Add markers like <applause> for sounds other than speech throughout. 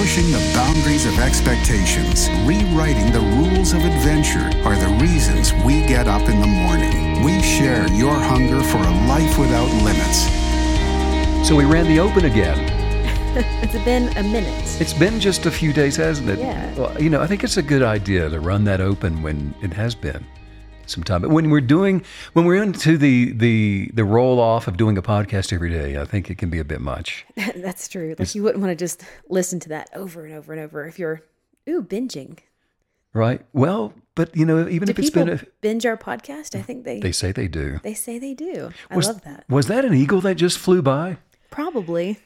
pushing the boundaries of expectations, rewriting the rules of adventure are the reasons we get up in the morning. We share your hunger for a life without limits. So we ran the open again. <laughs> It's been a minute. It's been just a few days, hasn't it? Yeah. Well, you know, I think it's a good idea to run that open when it has been some time. But when we're doing, when we're into the the the roll off of doing a podcast every day, I think it can be a bit much. <laughs> That's true. Like you wouldn't want to just listen to that over and over and over if you're ooh binging. Right. Well, but you know, even Do if it's been a, binge our podcast? I think they they say they do. they say they do. I Was, love that. Was that an eagle that just flew by? Probably.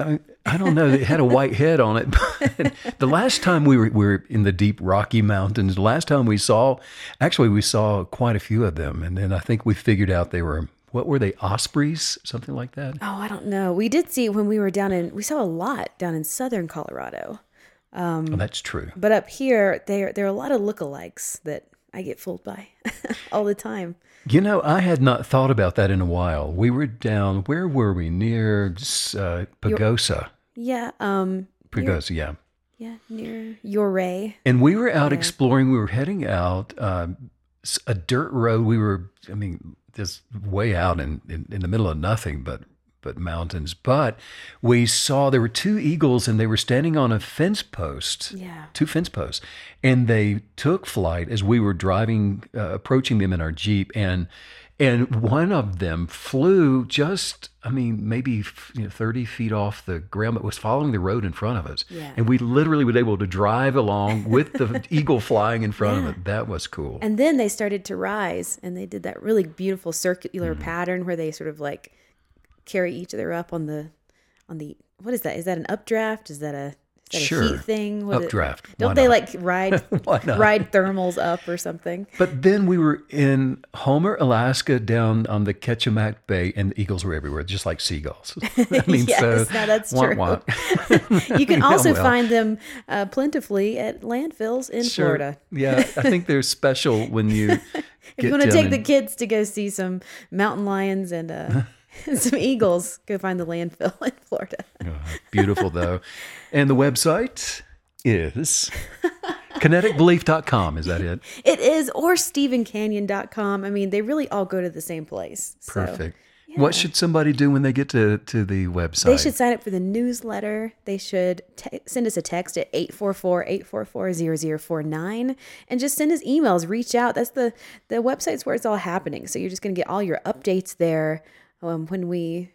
I, I don't know. It had a white head on it. <laughs> But the last time we were, we were in the deep Rocky Mountains, the last time we saw, actually, we saw quite a few of them. And then I think we figured out they were, what were they, ospreys? Something like that? Oh, I don't know. We did see when we were down in we saw a lot down in southern Colorado. Um, oh, that's true. But up here there there are a lot of lookalikes that I get fooled by <laughs> all the time. You know, I had not thought about that in a while. We were down, where were we? Near uh, Pagosa. Yeah, um Pagosa, yeah. yeah, near Ouray. And we were out exploring. We were heading out um, a dirt road. We were, I mean, just way out in, in, in the middle of nothing but but mountains. But we saw there were two eagles, and they were standing on a fence post. Yeah. two fence posts, and they took flight as we were driving, uh, approaching them in our jeep, and and one of them flew just, I mean, maybe you know, thirty feet off the ground, but was following the road in front of us, Yeah. and we literally were able to drive along with the <laughs> eagle flying in front of it. That was cool. And then they started to rise and they did that really beautiful circular Mm-hmm. pattern where they sort of like carry each other up on the on the what is that? Is that an updraft? Is that a is that Sure. a heat thing? What Updraft. Why Don't they like ride <laughs> ride thermals up or something? But then we were in Homer, Alaska, down on the Kachemak Bay, and the eagles were everywhere, just like seagulls. <laughs> <laughs> I mean, Yes, so no, that's wah, true. wah. You can Yeah, also well. find them uh, plentifully at landfills in Sure. Florida. Yeah, I think they're special when you If you want to take the kids to go see some mountain lions and uh, <laughs> some eagles, go find the landfill <laughs> in Florida. Oh, beautiful though, and the website is kineticbelief.com. Is that it? It is, or StevenCanyon.com. I mean, they really all go to the same place. So Perfect. What should somebody do when they get to, to the website? They should sign up for the newsletter. They should te- send us a text at 844-844-0049 and just send us emails. Reach out. That's the the website's where it's all happening. So you're just going to get all your updates there um, when we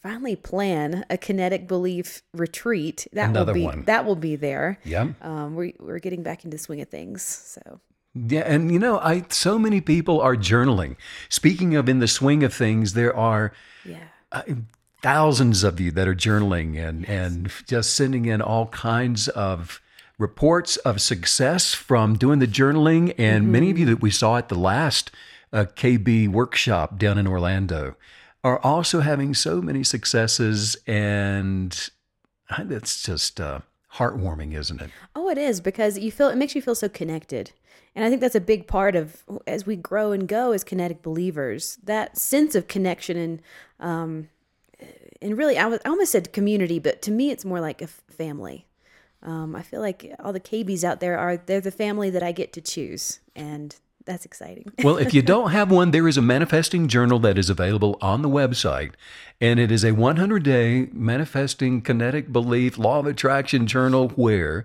finally plan a kinetic belief retreat. That Another will be one. that will be there. Yeah. Um, we, we're getting back into swing of things. So Yeah, and you know, I so many people are journaling. Speaking of in the swing of things, there are yeah. uh, thousands of you that are journaling and and just sending in all kinds of reports of success from doing the journaling and many of you that we saw at the last uh, KB workshop down in Orlando are also having so many successes and it's just uh, heartwarming, isn't it? Oh, it is because you feel it makes you feel so connected. And I think that's a big part of as we grow and go as kinetic believers, that sense of connection and um and really I, was, I almost said community, but to me it's more like a family. Um, I feel like all the KBs out there are they're the family that I get to choose and that's exciting. <laughs> Well, if you don't have one, there is a manifesting journal that is available on the website. And it is a 100 day manifesting kinetic belief law of attraction journal where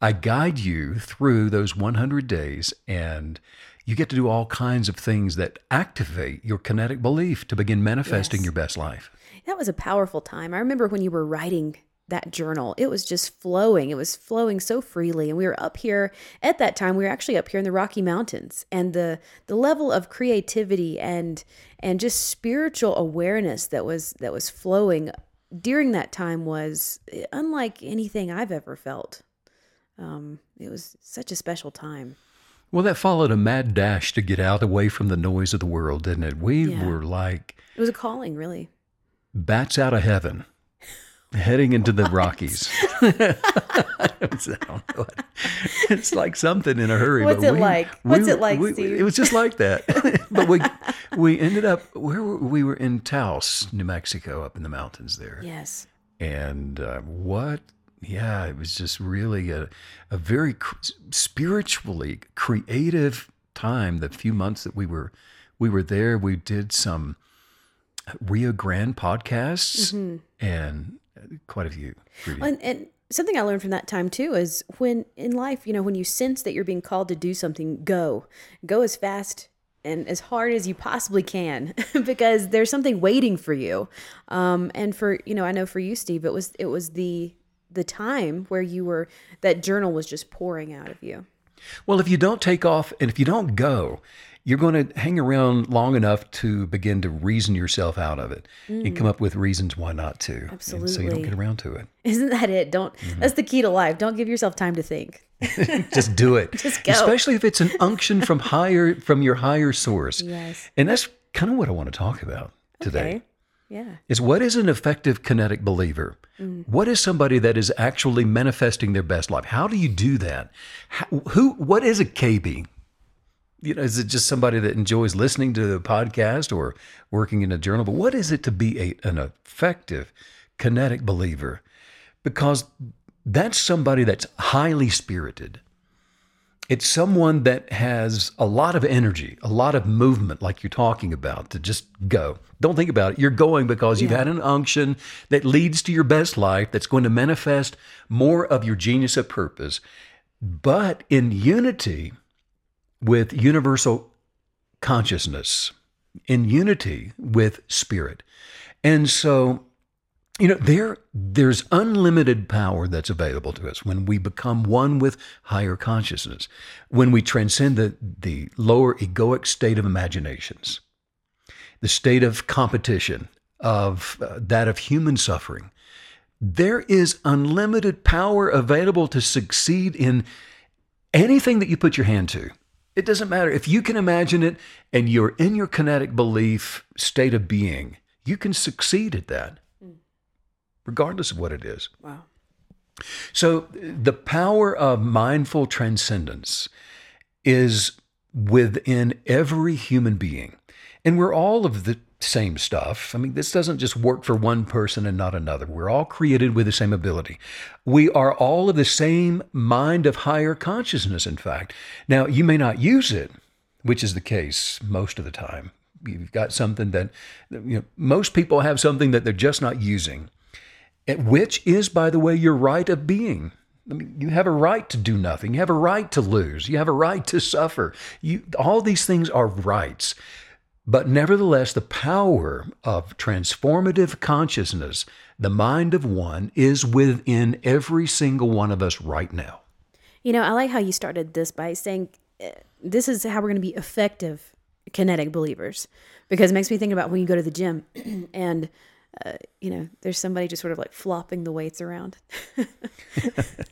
I guide you through those 100 days and you get to do all kinds of things that activate your kinetic belief to begin manifesting Yes. your best life. That was a powerful time. I remember when you were writing that journal, it was just flowing. It was flowing so freely. And we were up here at that time, we were actually up here in the Rocky Mountains. And the the level of creativity and and just spiritual awareness that was that was flowing during that time was unlike anything I've ever felt. Um, it was such a special time. Well, that followed a mad dash to get out away from the noise of the world, didn't it? We Yeah. were like It was a calling, really. bats out of heaven heading into the Rockies. I don't know what- it's like something in a hurry. What's it like? What's it like, Steve? It was just like that. <laughs> but we we ended up where were, we were in Taos, New Mexico, up in the mountains there. Yes. And uh, what yeah, it was just really a, a very cr- spiritually creative time. The few months that we were we were there, we did some Rio Grande podcasts and quite a few. And, and something I learned from that time too is when in life, you know, when you sense that you're being called to do something, go. Go as fast and as hard as you possibly can <laughs> because there's something waiting for you. Um, and for, you know, I know for you, Steve, it was it was the the time where you were that journal was just pouring out of you. Well, if you don't take off and if you don't go, you're going to hang around long enough to begin to reason yourself out of it and come mm. up with reasons why not to. And so you don't get around to it. <laughs> Isn't that it? Don't mm-hmm. that's the key to life. Don't give yourself time to think. <laughs> Just do it. <laughs> Just go. Especially if it's an unction from higher from your higher source. Yes. And that's kind of what I want to talk about today. Okay. Yeah. Is what is an effective kinetic believer? Mm. What is somebody that is actually manifesting their best life? How do you do that? How, who? What is a KB? You know, is it just somebody that enjoys listening to the podcast or working in a journal? But what is it to be a, an effective kinetic believer? Because that's somebody that's highly spirited. It's someone that has a lot of energy, a lot of movement, like you're talking about, to just go. Don't think about it. You're going because you've had an unction that leads to your best life, that's going to manifest more of your genius of purpose, but in unity with universal consciousness, in unity with spirit. And so you know, there there's unlimited power that's available to us when we become one with higher consciousness, when we transcend the, the lower egoic state of imaginations, the state of competition, of uh, that of human suffering. There is unlimited power available to succeed in anything that you put your hand to. It doesn't matter if you can imagine it and you're in your kinetic belief state of being, you can succeed at that hmm. regardless of what it is. Wow. So, the power of mindful transcendence is within every human being. And we're all of the same stuff. I mean, this doesn't just work for one person and not another. We're all created with the same ability. We are all of the same mind of higher consciousness, in fact. Now, you may not use it, which is the case most of the time. You've got something that, you know, most people have something that they're just not using eh, which is, by the way, your right of being. I mean, you have a right to do nothing. You have a right to lose. You have a right to suffer. You, all these things are rights. But nevertheless, the power of transformative consciousness, the mind of one, is within every single one of us right now. You know, I like how you started this by saying uh, this is how we're going to be effective kinetic believers because it makes me think about when you go to the gym <clears throat> and uh, you know, there's somebody just sort of like flopping the weights around. <laughs>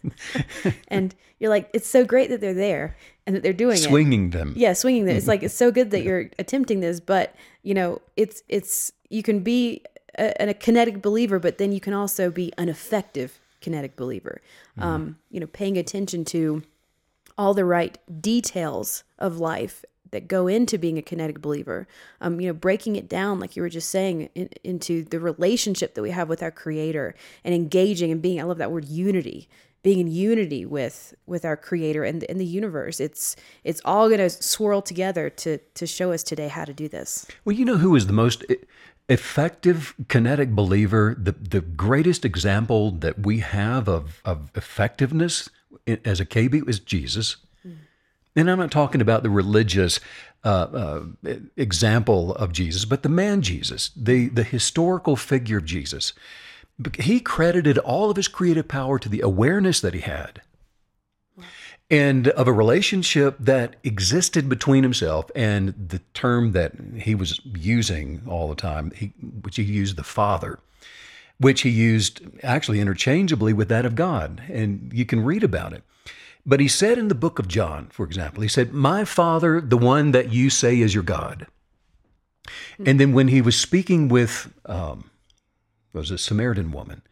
<laughs> and you're like, it's so great that they're there and that they're doing it. Swinging them. Yeah, swinging them. It's like it's so good that you're attempting this, but you know, it's it's you can be a, a kinetic believer, but then you can also be an effective kinetic believer. Um, you know, paying attention to all the right details of life that go into being a kinetic believer. Um, you know, breaking it down, like you were just saying, in, into the relationship that we have with our Creator, and engaging and being. I love that word unity. Being in unity with with our Creator and and the universe. It's it's all going to swirl together to to show us today how to do this. Well, you know who is the most effective kinetic believer? The, the greatest example that we have of, of effectiveness as a KB is Jesus. And I'm not talking about the religious uh, uh, example of Jesus, but the man Jesus, the, the historical figure of Jesus. He credited all of his creative power to the awareness that he had and of a relationship that existed between himself and the term that he was using all the time, he, which he used the Father, which he used actually interchangeably with that of God. And you can read about it. But he said in the book of John, for example, he said, My Father, the one that you say is your God. And then when he was speaking with, um, was a Samaritan woman,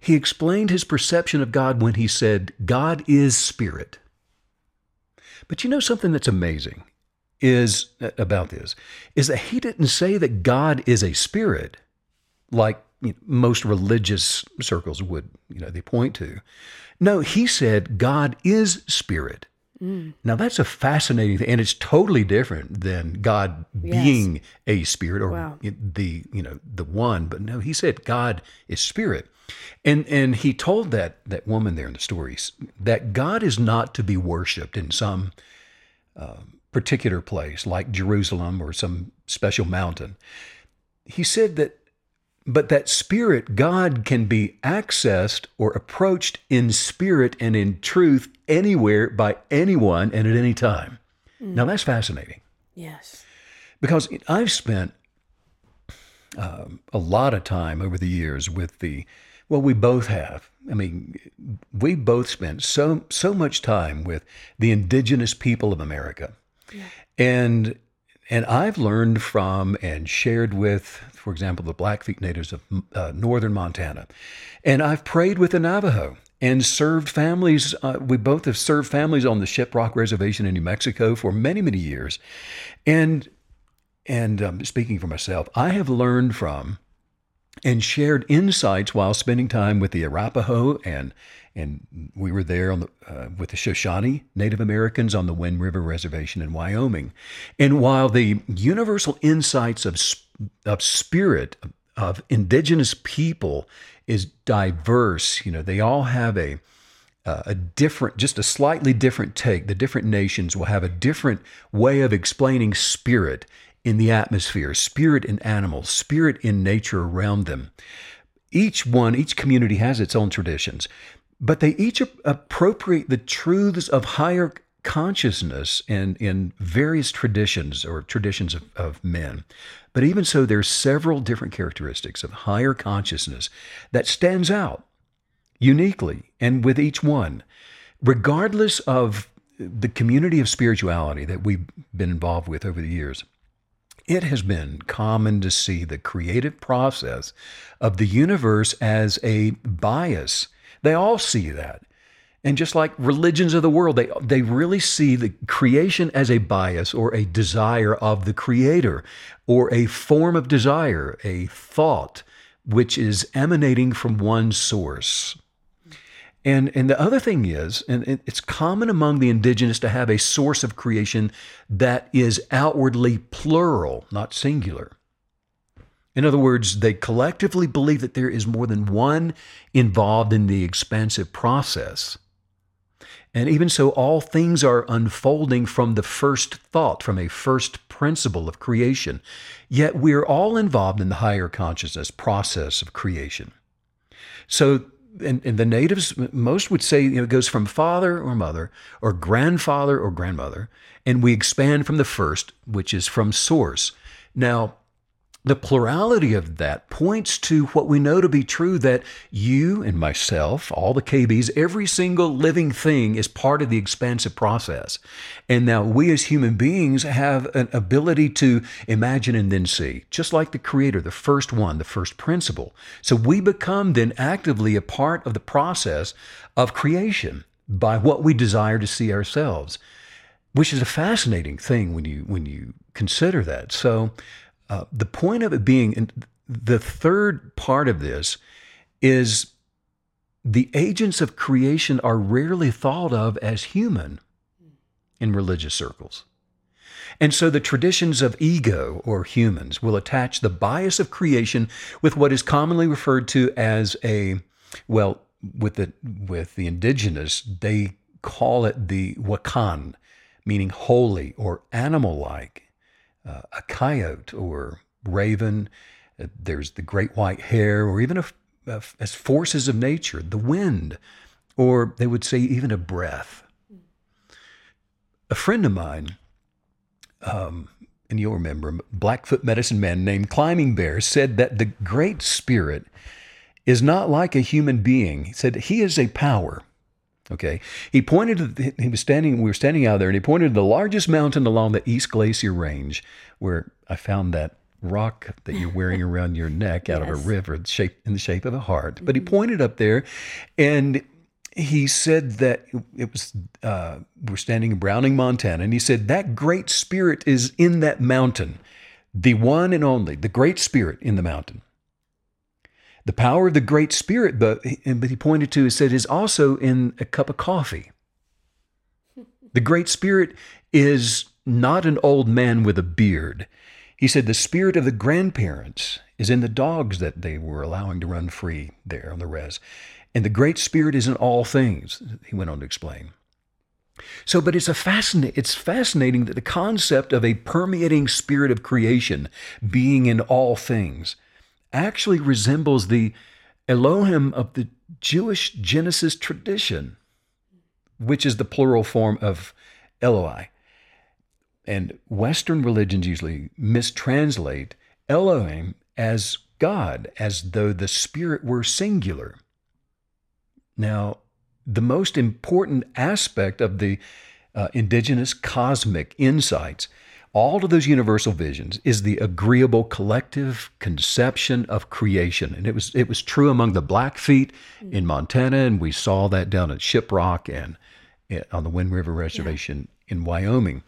he explained his perception of God when he said, God is spirit. But you know something that's amazing is about this is that he didn't say that God is a spirit like you know, most religious circles would, you know, they point to. No, he said God is spirit. Mm. Now that's a fascinating thing, and it's totally different than God yes. being a spirit or wow. the you know the one. But no, he said God is spirit, and and he told that that woman there in the stories that God is not to be worshipped in some uh, particular place like Jerusalem or some special mountain. He said that but that spirit, God, can be accessed or approached in spirit and in truth anywhere by anyone and at any time. Mm. Now that's fascinating. Yes. Because I've spent um, a lot of time over the years with the, well, we both have. I mean, we both spent so so much time with the indigenous people of America, yeah. and and I've learned from and shared with for example, the Blackfeet natives of uh, northern Montana. And I've prayed with the Navajo and served families. Uh, we both have served families on the Shiprock Reservation in New Mexico for many, many years. And and um, speaking for myself, I have learned from and shared insights while spending time with the Arapaho and and we were there on the, uh, with the Shoshone Native Americans on the Wind River Reservation in Wyoming. And while the universal insights of of spirit of indigenous people is diverse, you know, they all have a a different, just a slightly different take. The different nations will have a different way of explaining spirit in the atmosphere, spirit in animals, spirit in nature around them. Each one, each community has its own traditions but they each appropriate the truths of higher consciousness in, in various traditions or traditions of, of men. But even so, there's several different characteristics of higher consciousness that stands out uniquely and with each one, regardless of the community of spirituality that we've been involved with over the years. It has been common to see the creative process of the universe as a bias they all see that. And just like religions of the world, they, they really see the creation as a bias or a desire of the creator or a form of desire, a thought, which is emanating from one source. And, and the other thing is, and it's common among the indigenous to have a source of creation that is outwardly plural, not singular. In other words, they collectively believe that there is more than one involved in the expansive process. And even so, all things are unfolding from the first thought, from a first principle of creation. Yet we're all involved in the higher consciousness process of creation. So, and, and the natives, most would say you know, it goes from father or mother, or grandfather or grandmother, and we expand from the first, which is from source. Now, the plurality of that points to what we know to be true that you and myself, all the KBs, every single living thing is part of the expansive process. And now we as human beings have an ability to imagine and then see, just like the creator, the first one, the first principle. So we become then actively a part of the process of creation by what we desire to see ourselves, which is a fascinating thing when you when you consider that. So uh, the point of it being, and the third part of this is the agents of creation are rarely thought of as human in religious circles. And so the traditions of ego or humans will attach the bias of creation with what is commonly referred to as a, well, with the, with the indigenous, they call it the wakan, meaning holy or animal like uh, a coyote or raven. Uh, there's the great white hare, or even a, a, as forces of nature, the wind, or they would say even a breath. A friend of mine, um, and you'll remember, Blackfoot medicine man named Climbing Bear said that the Great Spirit is not like a human being. He said he is a power. Okay. He pointed to, he was standing, we were standing out there, and he pointed to the largest mountain along the East Glacier Range, where I found that rock that you're wearing <laughs> around your neck out yes. of a river shaped in the shape of a heart. Mm-hmm. But he mm-hmm. pointed up there and he said that it was uh, we're standing in Browning, Montana, and he said that great spirit is in that mountain, the one and only, the great spirit in the mountain. The power of the Great Spirit, but, he pointed to, he said, is also in a cup of coffee. The Great Spirit is not an old man with a beard. He said the spirit of the grandparents is in the dogs that they were allowing to run free there on the res. And the Great Spirit is in all things, he went on to explain. So, but it's a fascinating, it's fascinating that the concept of a permeating spirit of creation being in all things actually resembles the Elohim of the Jewish Genesis tradition, which is the plural form of Eloi. And Western religions usually mistranslate Elohim as God, as though the spirit were singular. Now, the most important aspect of the uh, indigenous cosmic insights, all of those universal visions, is the agreeable collective conception of creation. And it was it was true among the Blackfeet in Montana, and we saw that down at Shiprock and uh, on the Wind River Reservation yeah. in Wyoming.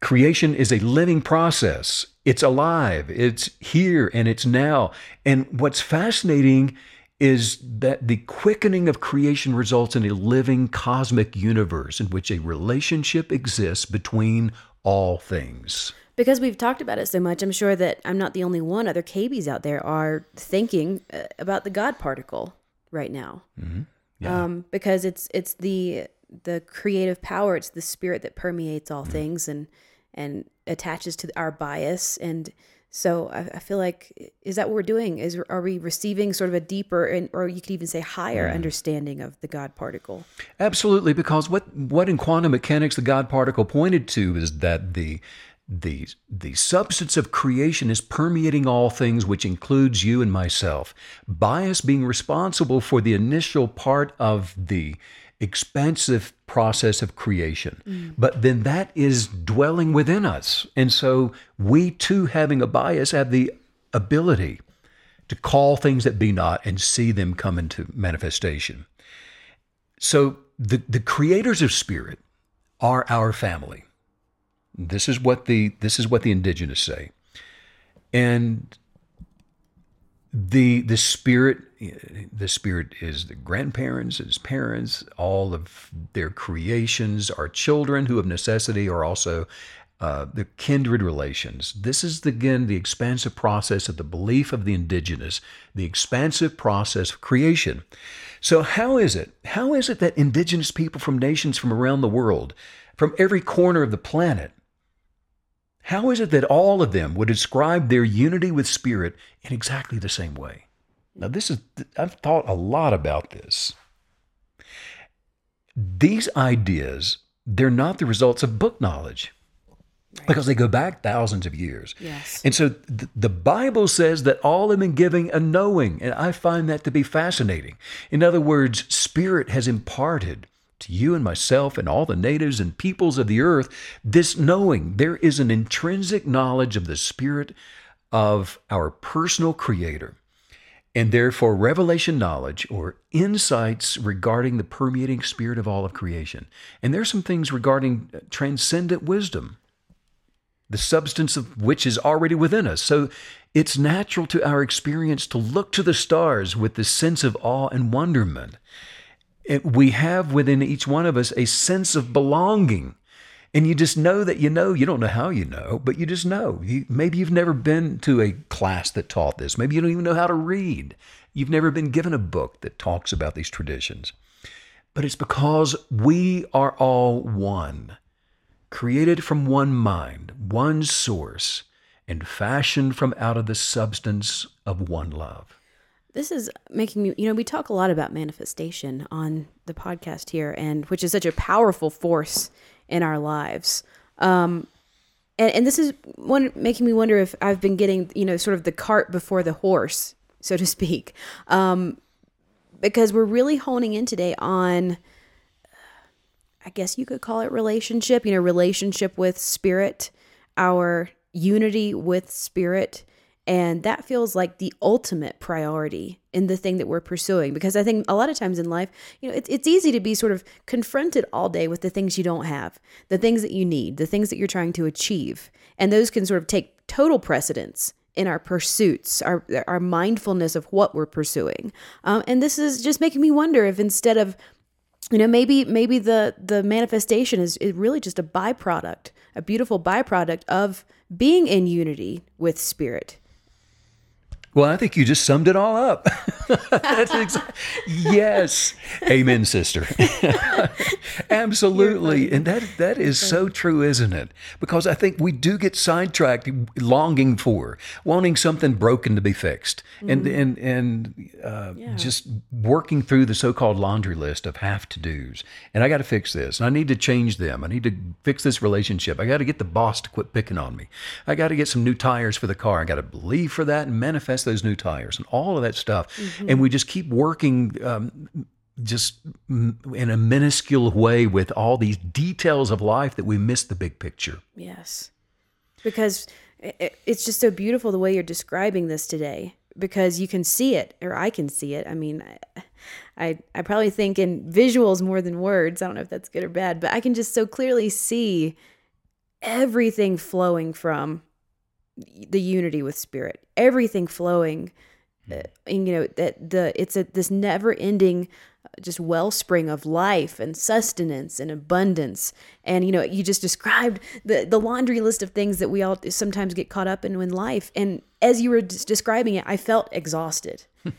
Creation is a living process. It's alive. It's here and it's now. And what's fascinating is that the quickening of creation results in a living cosmic universe in which a relationship exists between all things. Because we've talked about it so much, I'm sure that I'm not the only one. Other KBs out there are thinking uh, about the God particle right now. Mm-hmm. Yeah. Um, because it's it's the the creative power, it's the spirit that permeates all mm-hmm. things and and attaches to our bias and so I, I, feel like is that what we're doing? Is are we receiving sort of a deeper and or you could even say higher mm. understanding of the God particle? Absolutely, because what what in quantum mechanics the God particle pointed to is that the the the substance of creation is permeating all things, which includes you and myself. Bias being responsible for the initial part of the expansive process of creation. Mm. But then that is dwelling within us. And so we too, having a bias, have the ability to call things that be not and see them come into manifestation. So the, the creators of spirit are our family. This is what the this is what the indigenous say. And the the spirit the spirit is the grandparents his parents all of their creations our children who of necessity are also uh, the kindred relations. This is the, again the expansive process of the belief of the indigenous the expansive process of creation. So how is it how is it that indigenous people from nations from around the world from every corner of the planet how is it that all of them would describe their unity with Spirit in exactly the same way? Now, this is, I've thought a lot about this. These ideas, they're not the results of book knowledge right. because they go back thousands of years. Yes. And so th- the Bible says that all have been giving a knowing, and I find that to be fascinating. In other words, Spirit has imparted to you and myself and all the natives and peoples of the earth this knowing there is an intrinsic knowledge of the Spirit of our personal Creator. And therefore, revelation knowledge or insights regarding the permeating spirit of all of creation. And there's some things regarding uh, transcendent wisdom, the substance of which is already within us. So it's natural to our experience to look to the stars with the sense of awe and wonderment we have within each one of us a sense of belonging. And you just know that you know. You don't know how you know, but you just know. You, maybe you've never been to a class that taught this. Maybe you don't even know how to read. You've never been given a book that talks about these traditions. But it's because we are all one, created from one mind, one source, and fashioned from out of the substance of one love this is making me you know we talk a lot about manifestation on the podcast here and which is such a powerful force in our lives. Um and, and this is one making me wonder if i've been getting you know sort of the cart before the horse so to speak. Um because we're really honing in today on i guess you could call it relationship you know relationship with spirit our unity with spirit and that feels like the ultimate priority in the thing that we're pursuing. Because I think a lot of times in life, you know, it's, it's easy to be sort of confronted all day with the things you don't have, the things that you need, the things that you're trying to achieve. And those can sort of take total precedence in our pursuits, our our mindfulness of what we're pursuing. Um, and this is just making me wonder if instead of you know maybe maybe the the manifestation is, is really just a byproduct a beautiful byproduct of being in unity with spirit well, I think you just summed it all up. <laughs> Exa- yes, amen, sister. <laughs> Absolutely, and that that is so true, isn't it? Because I think we do get sidetracked, longing for, wanting something broken to be fixed, mm-hmm. and and and uh, yeah. just working through the so-called laundry list of have to dos. And I got to fix this, and I need to change them. I need to fix this relationship. I got to get the boss to quit picking on me. I got to get some new tires for the car. I got to believe for that and manifest those new tires and all of that stuff. Mm-hmm. And we just keep working um, just in a minuscule way with all these details of life that we miss the big picture. Yes. Because it's just so beautiful the way you're describing this today because you can see it or I can see it. I mean, I I probably think in visuals more than words. I don't know if that's good or bad, but I can just so clearly see everything flowing from the unity with spirit everything flowing uh, and, you know that the it's a this never ending uh, just wellspring of life and sustenance and abundance. And you know you just described the the laundry list of things that we all sometimes get caught up in in life. And as you were describing it i felt exhausted. <laughs>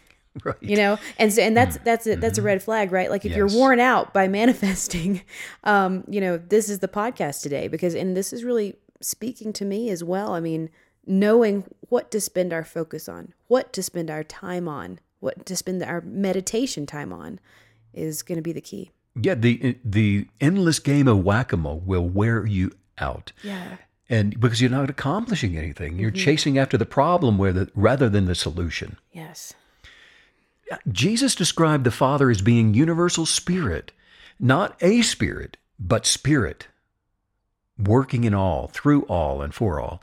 Right. You know and so and that's mm. that's a, that's a mm-hmm. red flag right? Like if yes. you're worn out by <laughs> manifesting um you know this is the podcast today because and this is really speaking to me as well. I mean knowing what to spend our focus on, what to spend our time on, what to spend our meditation time on is going to be the key. Yeah, the the endless game of whack-a-mole will wear you out. Yeah. And because you're not accomplishing anything, you're mm-hmm. chasing after the problem the, rather than the solution. Yes. Jesus described the Father as being universal spirit, not a spirit, but spirit, working in all, through all, and for all.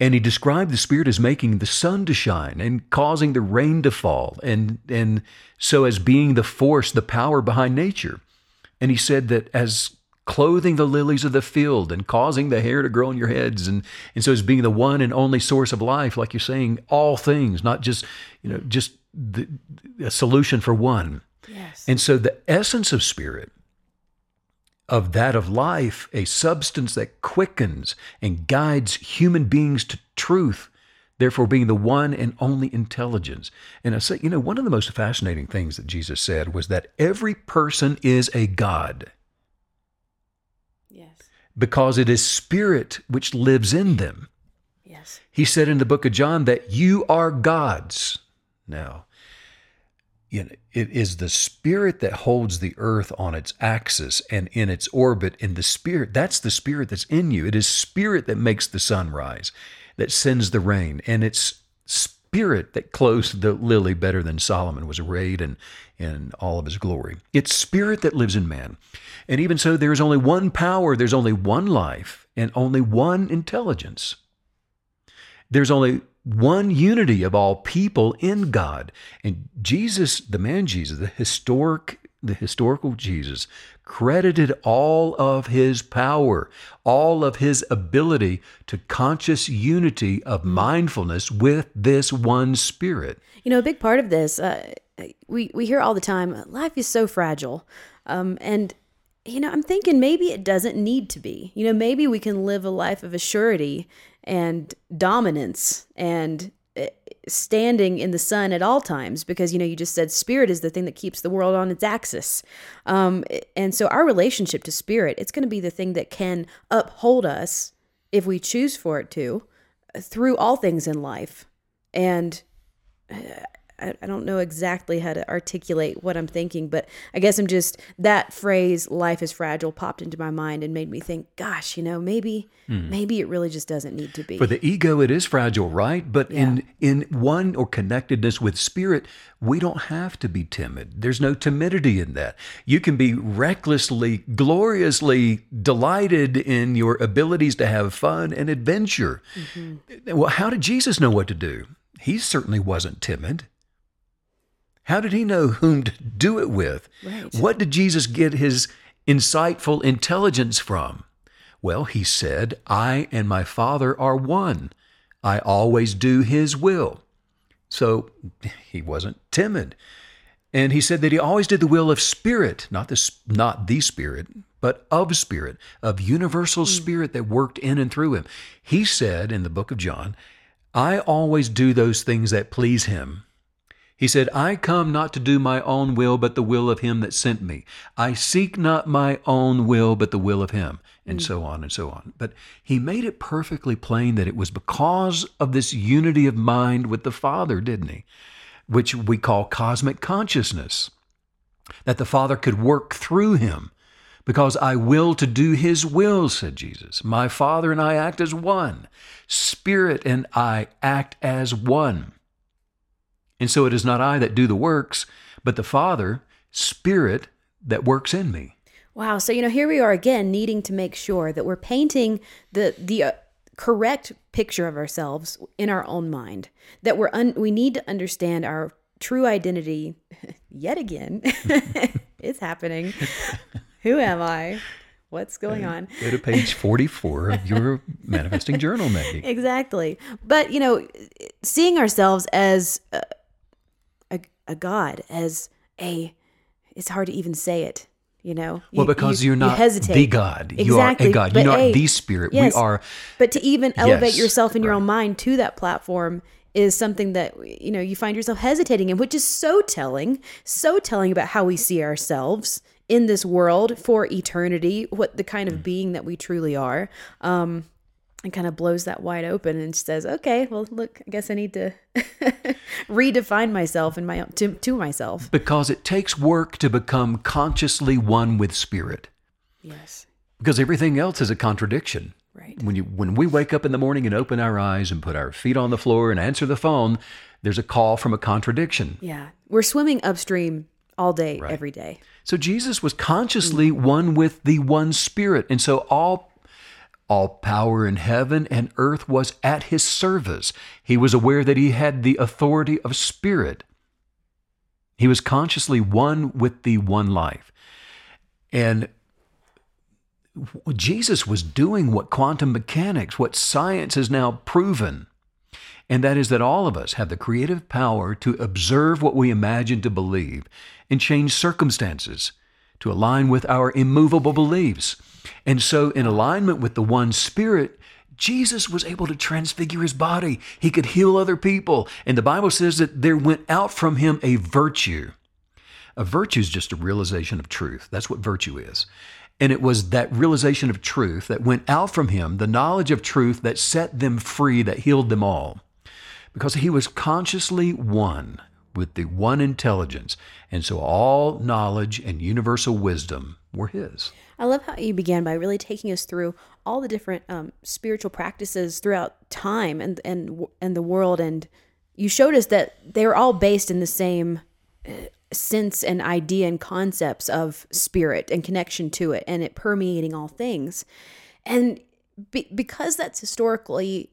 And he described the Spirit as making the sun to shine and causing the rain to fall, and, and so as being the force, the power behind nature. And he said that as clothing the lilies of the field and causing the hair to grow on your heads, and, and so as being the one and only source of life, like you're saying, all things, not just, you know, just the, a solution for one. Yes. And so the essence of spirit of that of life, a substance that quickens and guides human beings to truth, therefore being the one and only intelligence. And I say, you know, one of the most fascinating things that Jesus said was that every person is a God. Yes. Because it is spirit which lives in them. Yes. He said in the book of John that you are gods. Now, it is the spirit that holds the earth on its axis and in its orbit. And the spirit, that's the spirit that's in you. It is spirit that makes the sun rise, that sends the rain. And it's spirit that clothes the lily better than Solomon was arrayed in, in all of his glory. It's spirit that lives in man. And even so, there's only one power, there's only one life, and only one intelligence. There's only one unity of all people in God. And Jesus, the man Jesus, the historic the historical Jesus credited all of his power, all of his ability to conscious unity of mindfulness with this one spirit. You know, a big part of this, uh, we, we hear all the time, life is so fragile. Um, and, you know, I'm thinking maybe it doesn't need to be. You know, maybe we can live a life of assurity and dominance and eh, standing in the sun at all times because you know you just said spirit is the thing that keeps the world on its axis um, and so our relationship to spirit it's going to be the thing that can uphold us if we choose for it to through all things in life and eh, I, I don't know exactly how to articulate what I'm thinking, but I guess I'm just that phrase "life is fragile" popped into my mind and made me think, gosh, you know, maybe hmm. maybe it really just doesn't need to be. For the ego, it is fragile, right? But yeah. in in one or connectedness with spirit, we don't have to be timid. There's no timidity in that. You can be recklessly, gloriously delighted in your abilities to have fun and adventure. Mm-hmm. Well, how did Jesus know what to do? He certainly wasn't timid. How did he know whom to do it with? Right. What did Jesus get his insightful intelligence from? Well, he said, I and my Father are one. I always do his will. So he wasn't timid. And he said that he always did the will of spirit, not the, not the spirit, but of spirit, of universal hmm. spirit that worked in and through him. He said in the book of John, I always do those things that please him. He said, I come not to do my own will, but the will of him that sent me. I seek not my own will, but the will of him, and mm. so on and so on. But he made it perfectly plain that it was because of this unity of mind with the Father, didn't he? Which we call cosmic consciousness, that the Father could work through him. Because I will to do his will, said Jesus. My Father and I act as one. Spirit and I act as one. And so it is not I that do the works, but the Father, Spirit, that works in me. Wow. So, you know, here we are again needing to make sure that we're painting the, the, uh, correct picture of ourselves in our own mind that we're un- we need to understand our true identity <laughs> yet again <laughs> it's happening <laughs> who am i what's going on Go to page 44 of your manifesting journal, Maggie. exactly but you know seeing ourselves as a, god as a it's hard to even say it you know Well, because you, you, are not you hesitate the God. You exactly are a God. but You're not A, the Spirit. yes, We are. but to even elevate Yes, yourself in your own mind to that platform is something that you know you find yourself hesitating in which is so telling so telling about how we see ourselves in this world for eternity what the kind of Mm. being that we truly are um and kind of blows that wide open and says okay well look i guess i need to <laughs> redefine myself and my own to, to myself Because it takes work to become consciously one with Spirit. yes Because everything else is a contradiction. right When you when we wake up in the morning and open our eyes and put our feet on the floor and answer the phone, there's a call from a contradiction. yeah we're swimming upstream all day every day So Jesus was consciously one with the one Spirit, and so all all power in heaven and earth was at his service. He was aware that he had the authority of Spirit. He was consciously one with the one life. And Jesus was doing what quantum mechanics, what science has now proven, and that is that all of us have the creative power to observe what we imagine to believe and change circumstances to align with our immovable beliefs. And so, in alignment with the one Spirit, Jesus was able to transfigure his body. He could heal other people. And the Bible says that there went out from him a virtue. A virtue is just a realization of truth. That's what virtue is. And it was that realization of truth that went out from him, the knowledge of truth that set them free, that healed them all. Because he was consciously one with the one intelligence. And so all knowledge and universal wisdom were his. I love how you began by really taking us through all the different um, spiritual practices throughout time and and and the world, and you showed us that they were all based in the same uh, sense and idea and concepts of spirit and connection to it, and it permeating all things. And be, because that's historically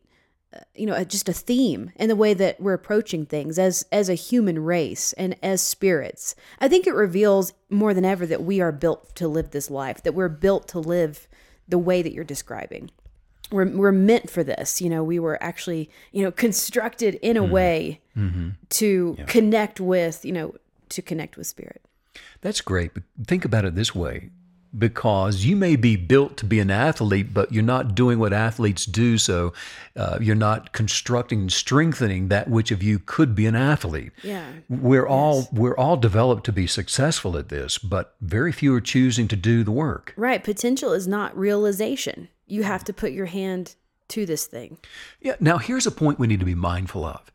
you know just a theme in the way that we're approaching things as as a human race and as spirits. I think it reveals more than ever that we are built to live this life that we're built to live the way that you're describing. We're, we're meant for this you know we were actually you know <laughs> constructed in a mm-hmm. way mm-hmm. to connect with you know to connect with spirit. That's great. But think about it this way because you may be built to be an athlete, but you're not doing what athletes do. So uh, you're not constructing and strengthening that which of you could be an athlete. Yeah. We're all we're all developed to be successful at this, but very few are choosing to do the work. right potential is not realization you have to put your hand to this thing Yeah. Now, here's a point we need to be mindful of,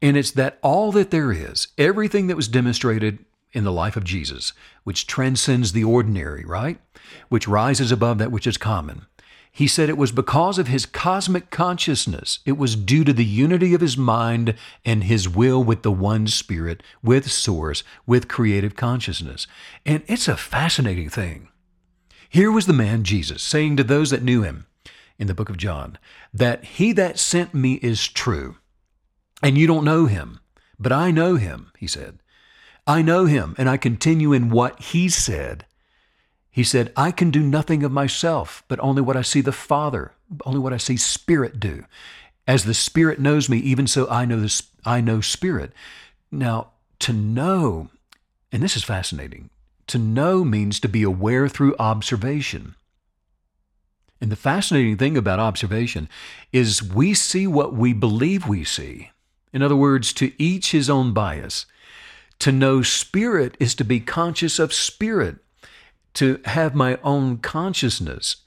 and it's that all that there is, everything that was demonstrated in the life of Jesus, which transcends the ordinary, right? Which rises above that which is common. He said it was because of his cosmic consciousness. It was due to the unity of his mind and his will with the one spirit, with source, with creative consciousness. And it's a fascinating thing. Here was the man, Jesus, saying to those that knew him in the book of John, that he that sent me is true. And you don't know him, but I know him, he said. I know him, and I continue in what he said. He said, I can do nothing of myself, but only what I see the Father, only what I see Spirit do. As the Spirit knows me, even so I know this I know Spirit. Now, to know, and this is fascinating, to know means to be aware through observation. And the fascinating thing about observation is we see what we believe we see. In other words, to each his own bias. To know spirit is to be conscious of spirit, to have my own consciousness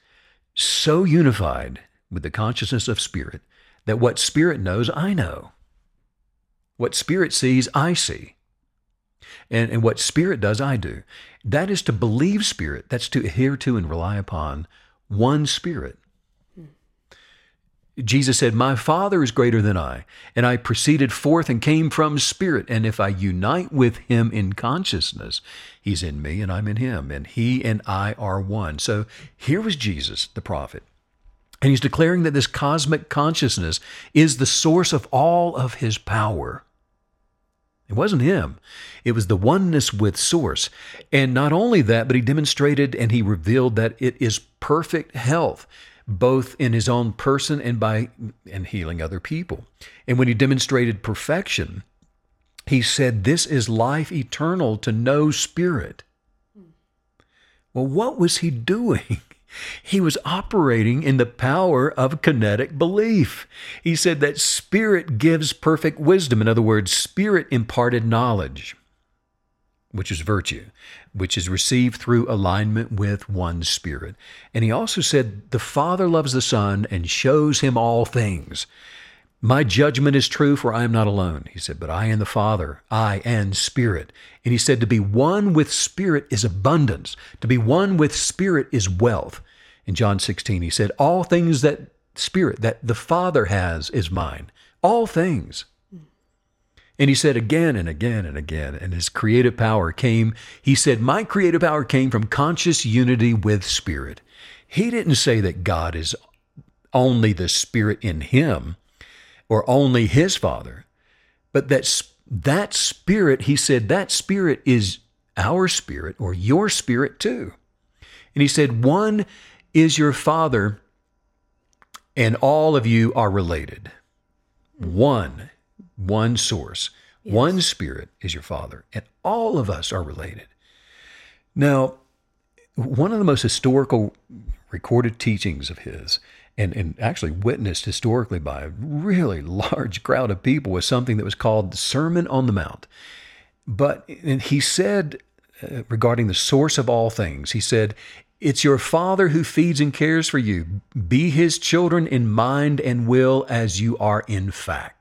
so unified with the consciousness of spirit that what spirit knows, I know. What spirit sees, I see. And, and what spirit does, I do. That is to believe spirit. That's to adhere to and rely upon one spirit. Jesus said, My Father is greater than I, and I proceeded forth and came from Spirit. And if I unite with Him in consciousness, He's in me and I'm in Him, and He and I are one. So here was Jesus, the prophet. And he's declaring that this cosmic consciousness is the source of all of his power. It wasn't him. It was the oneness with Source. And not only that, but he demonstrated and he revealed that it is perfect health, both in his own person and by and healing other people. And when he demonstrated perfection, he said, This is life eternal to know spirit. Well, what was he doing? <laughs> He was operating in the power of kinetic belief. He said that spirit gives perfect wisdom. In other words, spirit imparted knowledge, which is virtue, which is received through alignment with one spirit. And he also said, The Father loves the Son and shows him all things. My judgment is true, for I am not alone. He said, But I and the Father, I and Spirit. And he said, To be one with Spirit is abundance. To be one with Spirit is wealth. In John 16, he said, All things that Spirit, that the Father has, is mine. All things. And he said again and again and again, and his creative power came. He said, My creative power came from conscious unity with Spirit. He didn't say that God is only the Spirit in him or only his father, but that that spirit, he said, that spirit is our spirit or your spirit too. And he said, one is your father, and all of you are related. One, one source, yes. one spirit is your father, and all of us are related. Now, one of the most historical recorded teachings of his and, and actually witnessed historically by a really <laughs> large crowd of people was something that was called the Sermon on the Mount. But he said uh, regarding the source of all things, he said, It's your Father who feeds and cares for you. Be his children in mind and will as you are in fact.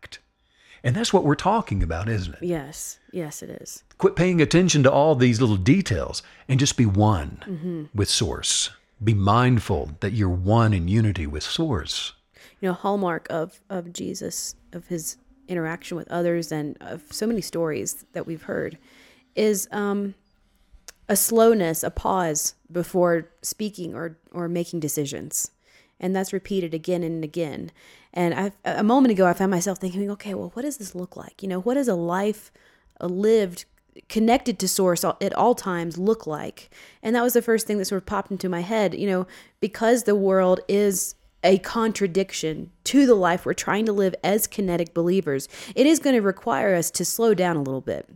And that's what we're talking about, isn't it? Yes. Yes, it is. Quit paying attention to all these little details and just be one mm-hmm. with Source be mindful that you're one in unity with Source. You know, hallmark of of Jesus, of his interaction with others, and of so many stories that we've heard, is um, a slowness, a pause before speaking or or making decisions, and that's repeated again and again. And I, a moment ago, I found myself thinking, okay, well, what does this look like? You know, what does a life, a lived connected to source at all times look like and that was the first thing that sort of popped into my head you know because the world is a contradiction to the life we're trying to live as kinetic believers it is going to require us to slow down a little bit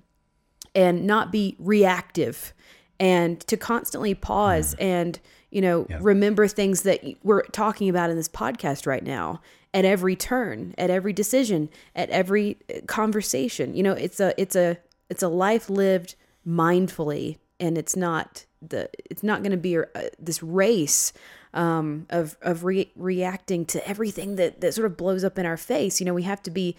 and not be reactive and to constantly pause mm. and you know yeah. remember things that we're talking about in this podcast right now at every turn at every decision at every uh, conversation you know it's a it's a it's a life lived mindfully and it's not the it's not going to be a, this race um, of of re- reacting to everything that that sort of blows up in our face. You know, we have to be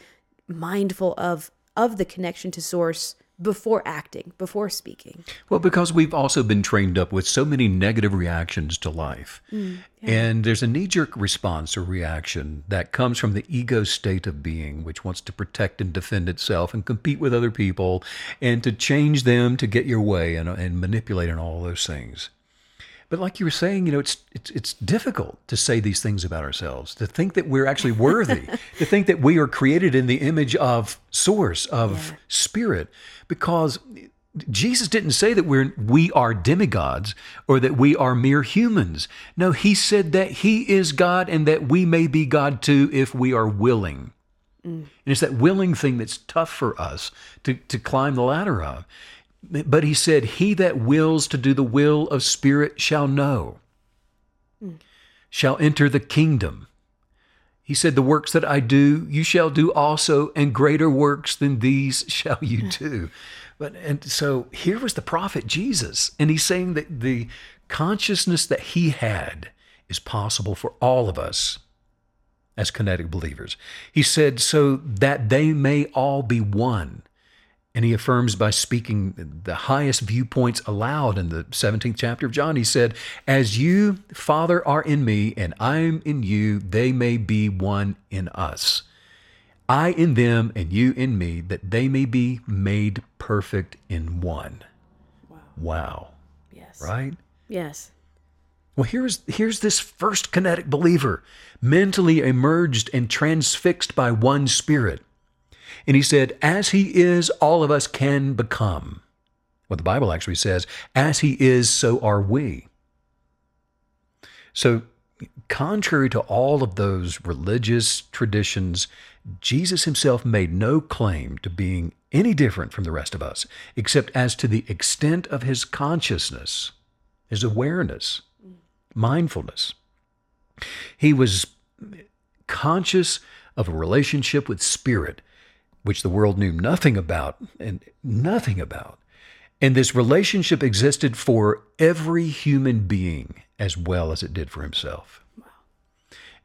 mindful of of the connection to source before acting, before speaking. Well, because we've also been trained up with so many negative reactions to life. Mm, yeah. And there's a knee jerk response or reaction that comes from the ego state of being, which wants to protect and defend itself and compete with other people and to change them to get your way and, and manipulate and all those things. But like you were saying, you know, it's it's it's difficult to say these things about ourselves, to think that we're actually worthy, <laughs> to think that we are created in the image of source, of yeah. spirit, because Jesus didn't say that we're we are demigods or that we are mere humans. No, he said that he is God and that we may be God too if we are willing. Mm. And it's that willing thing that's tough for us to, to climb the ladder of. But he said, He that wills to do the will of Spirit shall know, mm. shall enter the kingdom. He said, The works that I do, you shall do also, and greater works than these <laughs> shall you do. But and so here was the prophet Jesus, and he's saying that the consciousness that he had is possible for all of us as kinetic believers. He said, so that they may all be one. And he affirms by speaking the highest viewpoints aloud in the 17th chapter of John. He said, As you, Father, are in me, and I'm in you, they may be one in us. I in them and you in me, that they may be made perfect in one. Wow. Wow. Yes. Right? Yes. Well, here's here's this first kinetic believer, mentally emerged and transfixed by one spirit. And he said, as he is, all of us can become. What the Bible actually says, as he is, so are we. So contrary to all of those religious traditions, Jesus himself made no claim to being any different from the rest of us, except as to the extent of his consciousness, his awareness, mindfulness. He was conscious of a relationship with spirit, which the world knew nothing about and nothing about. And this relationship existed for every human being as well as it did for himself.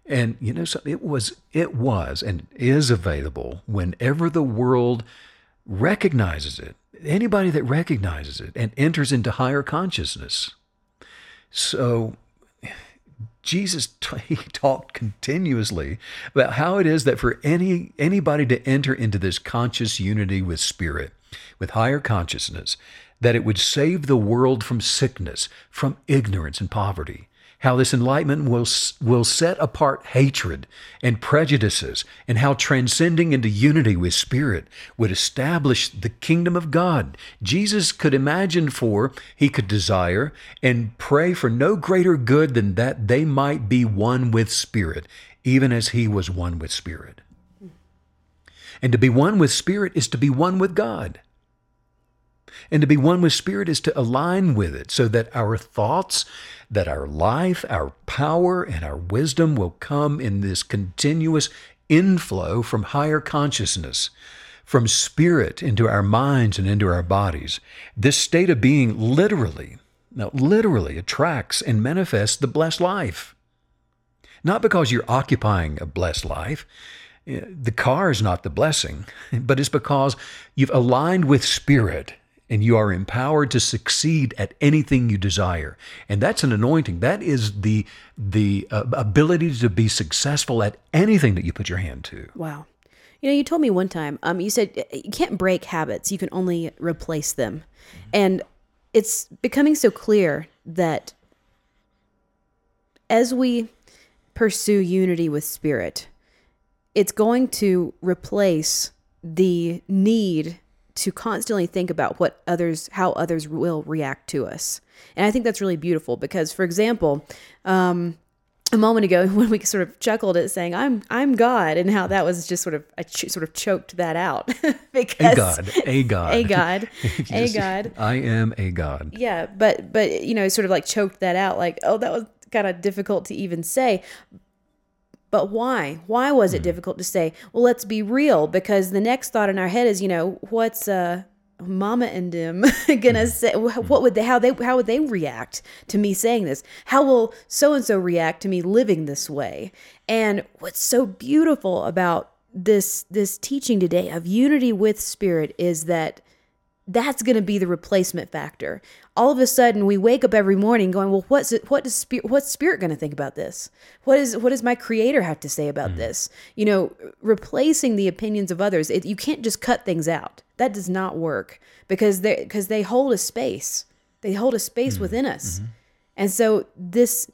And you know, so it was, it was, and is available whenever the world recognizes it. Anybody that recognizes it and enters into higher consciousness. So Jesus t- <laughs> he talked continuously about how it is that for any anybody to enter into this conscious unity with spirit, with higher consciousness, that it would save the world from sickness, from ignorance and poverty, how this enlightenment will, will set apart hatred and prejudices, and how transcending into unity with Spirit would establish the kingdom of God. Jesus could imagine for, he could desire, and pray for no greater good than that they might be one with Spirit, even as he was one with Spirit. And to be one with Spirit is to be one with God. And to be one with Spirit is to align with it so that our thoughts, that our life, our power, and our wisdom will come in this continuous inflow from higher consciousness, from spirit into our minds and into our bodies. This state of being literally, now literally attracts and manifests the blessed life. Not because you're occupying a blessed life, eh, the car is not the blessing, <laughs> but it's because you've aligned with spirit and you are empowered to succeed at anything you desire. And that's an anointing. That is the the uh, ability to be successful at anything that you put your hand to. Wow. You know, you told me one time, um, you said you can't break habits, you can only replace them. Mm-hmm. And it's becoming so clear that as we pursue unity with spirit, it's going to replace the need to constantly think about what others how others will react to us. And i think that's really beautiful because for example um, a moment ago <laughs> when we sort of chuckled at saying i'm i'm god and how that was just sort of i ch- sort of choked that out <laughs> because a god a god. <laughs> A god a god. I am a god. Yeah but but you know sort of like choked that out like oh that was kind of difficult to even say but why? Why was it mm. difficult to say? Well, let's be real, because the next thought in our head is, you know, what's uh, Mama and them <laughs> gonna hmm. say? What would they? How they? How would they react to me saying this? How will so and so react to me living this way? And what's so beautiful about this this teaching today of unity with spirit is that that's going to be the replacement factor. All of a sudden, we wake up every morning going, "Well, what's it, what does spirit? What's spirit going to think about this? What is what does my Creator have to say about mm. this? You know, replacing the opinions of others. It, you can't just cut things out. That does not work because they because they hold a space. They hold a space mm. within us, mm-hmm. and so this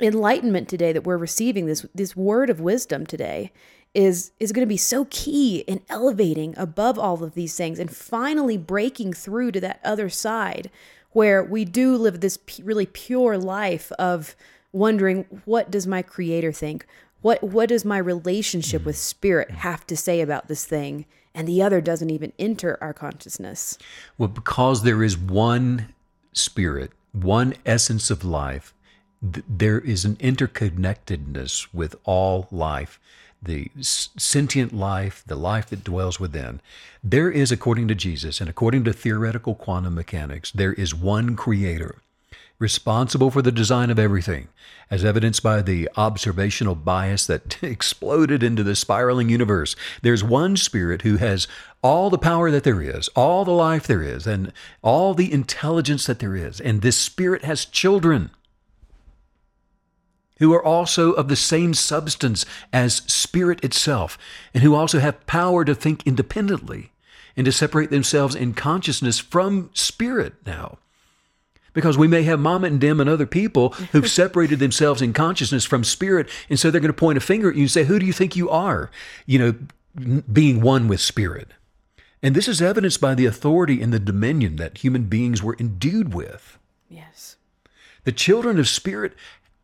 enlightenment today that we're receiving this this word of wisdom today is is going to be so key in elevating above all of these things and finally breaking through to that other side where we do live this p- really pure life of wondering what does my creator think? What what does my relationship with spirit have to say about this thing? And the other doesn't even enter our consciousness. Well, because there is one spirit, one essence of life, th- there is an interconnectedness with all life, the sentient life, the life that dwells within. There is, according to Jesus and according to theoretical quantum mechanics, there is one creator responsible for the design of everything, as evidenced by the observational bias that <laughs> exploded into the spiraling universe. There's one spirit who has all the power that there is, all the life there is, and all the intelligence that there is. And this spirit has children who are also of the same substance as spirit itself, and who also have power to think independently and to separate themselves in consciousness from spirit now. Because we may have mama and dim and other people who've <laughs> separated themselves in consciousness from spirit and so they're going to point a finger at you and say who do you think you are? You know being one with spirit. And this is evidenced by the authority and the dominion that human beings were endued with. Yes. The children of spirit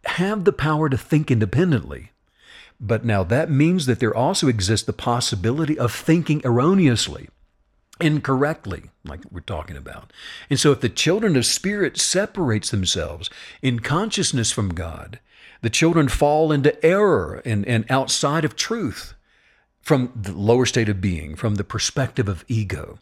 have the power to think independently but now that means that there also exists the possibility of thinking erroneously incorrectly, like we're talking about. And so if the children of spirit separates themselves in consciousness from God, the children fall into error and, and outside of truth from the lower state of being, from the perspective of ego.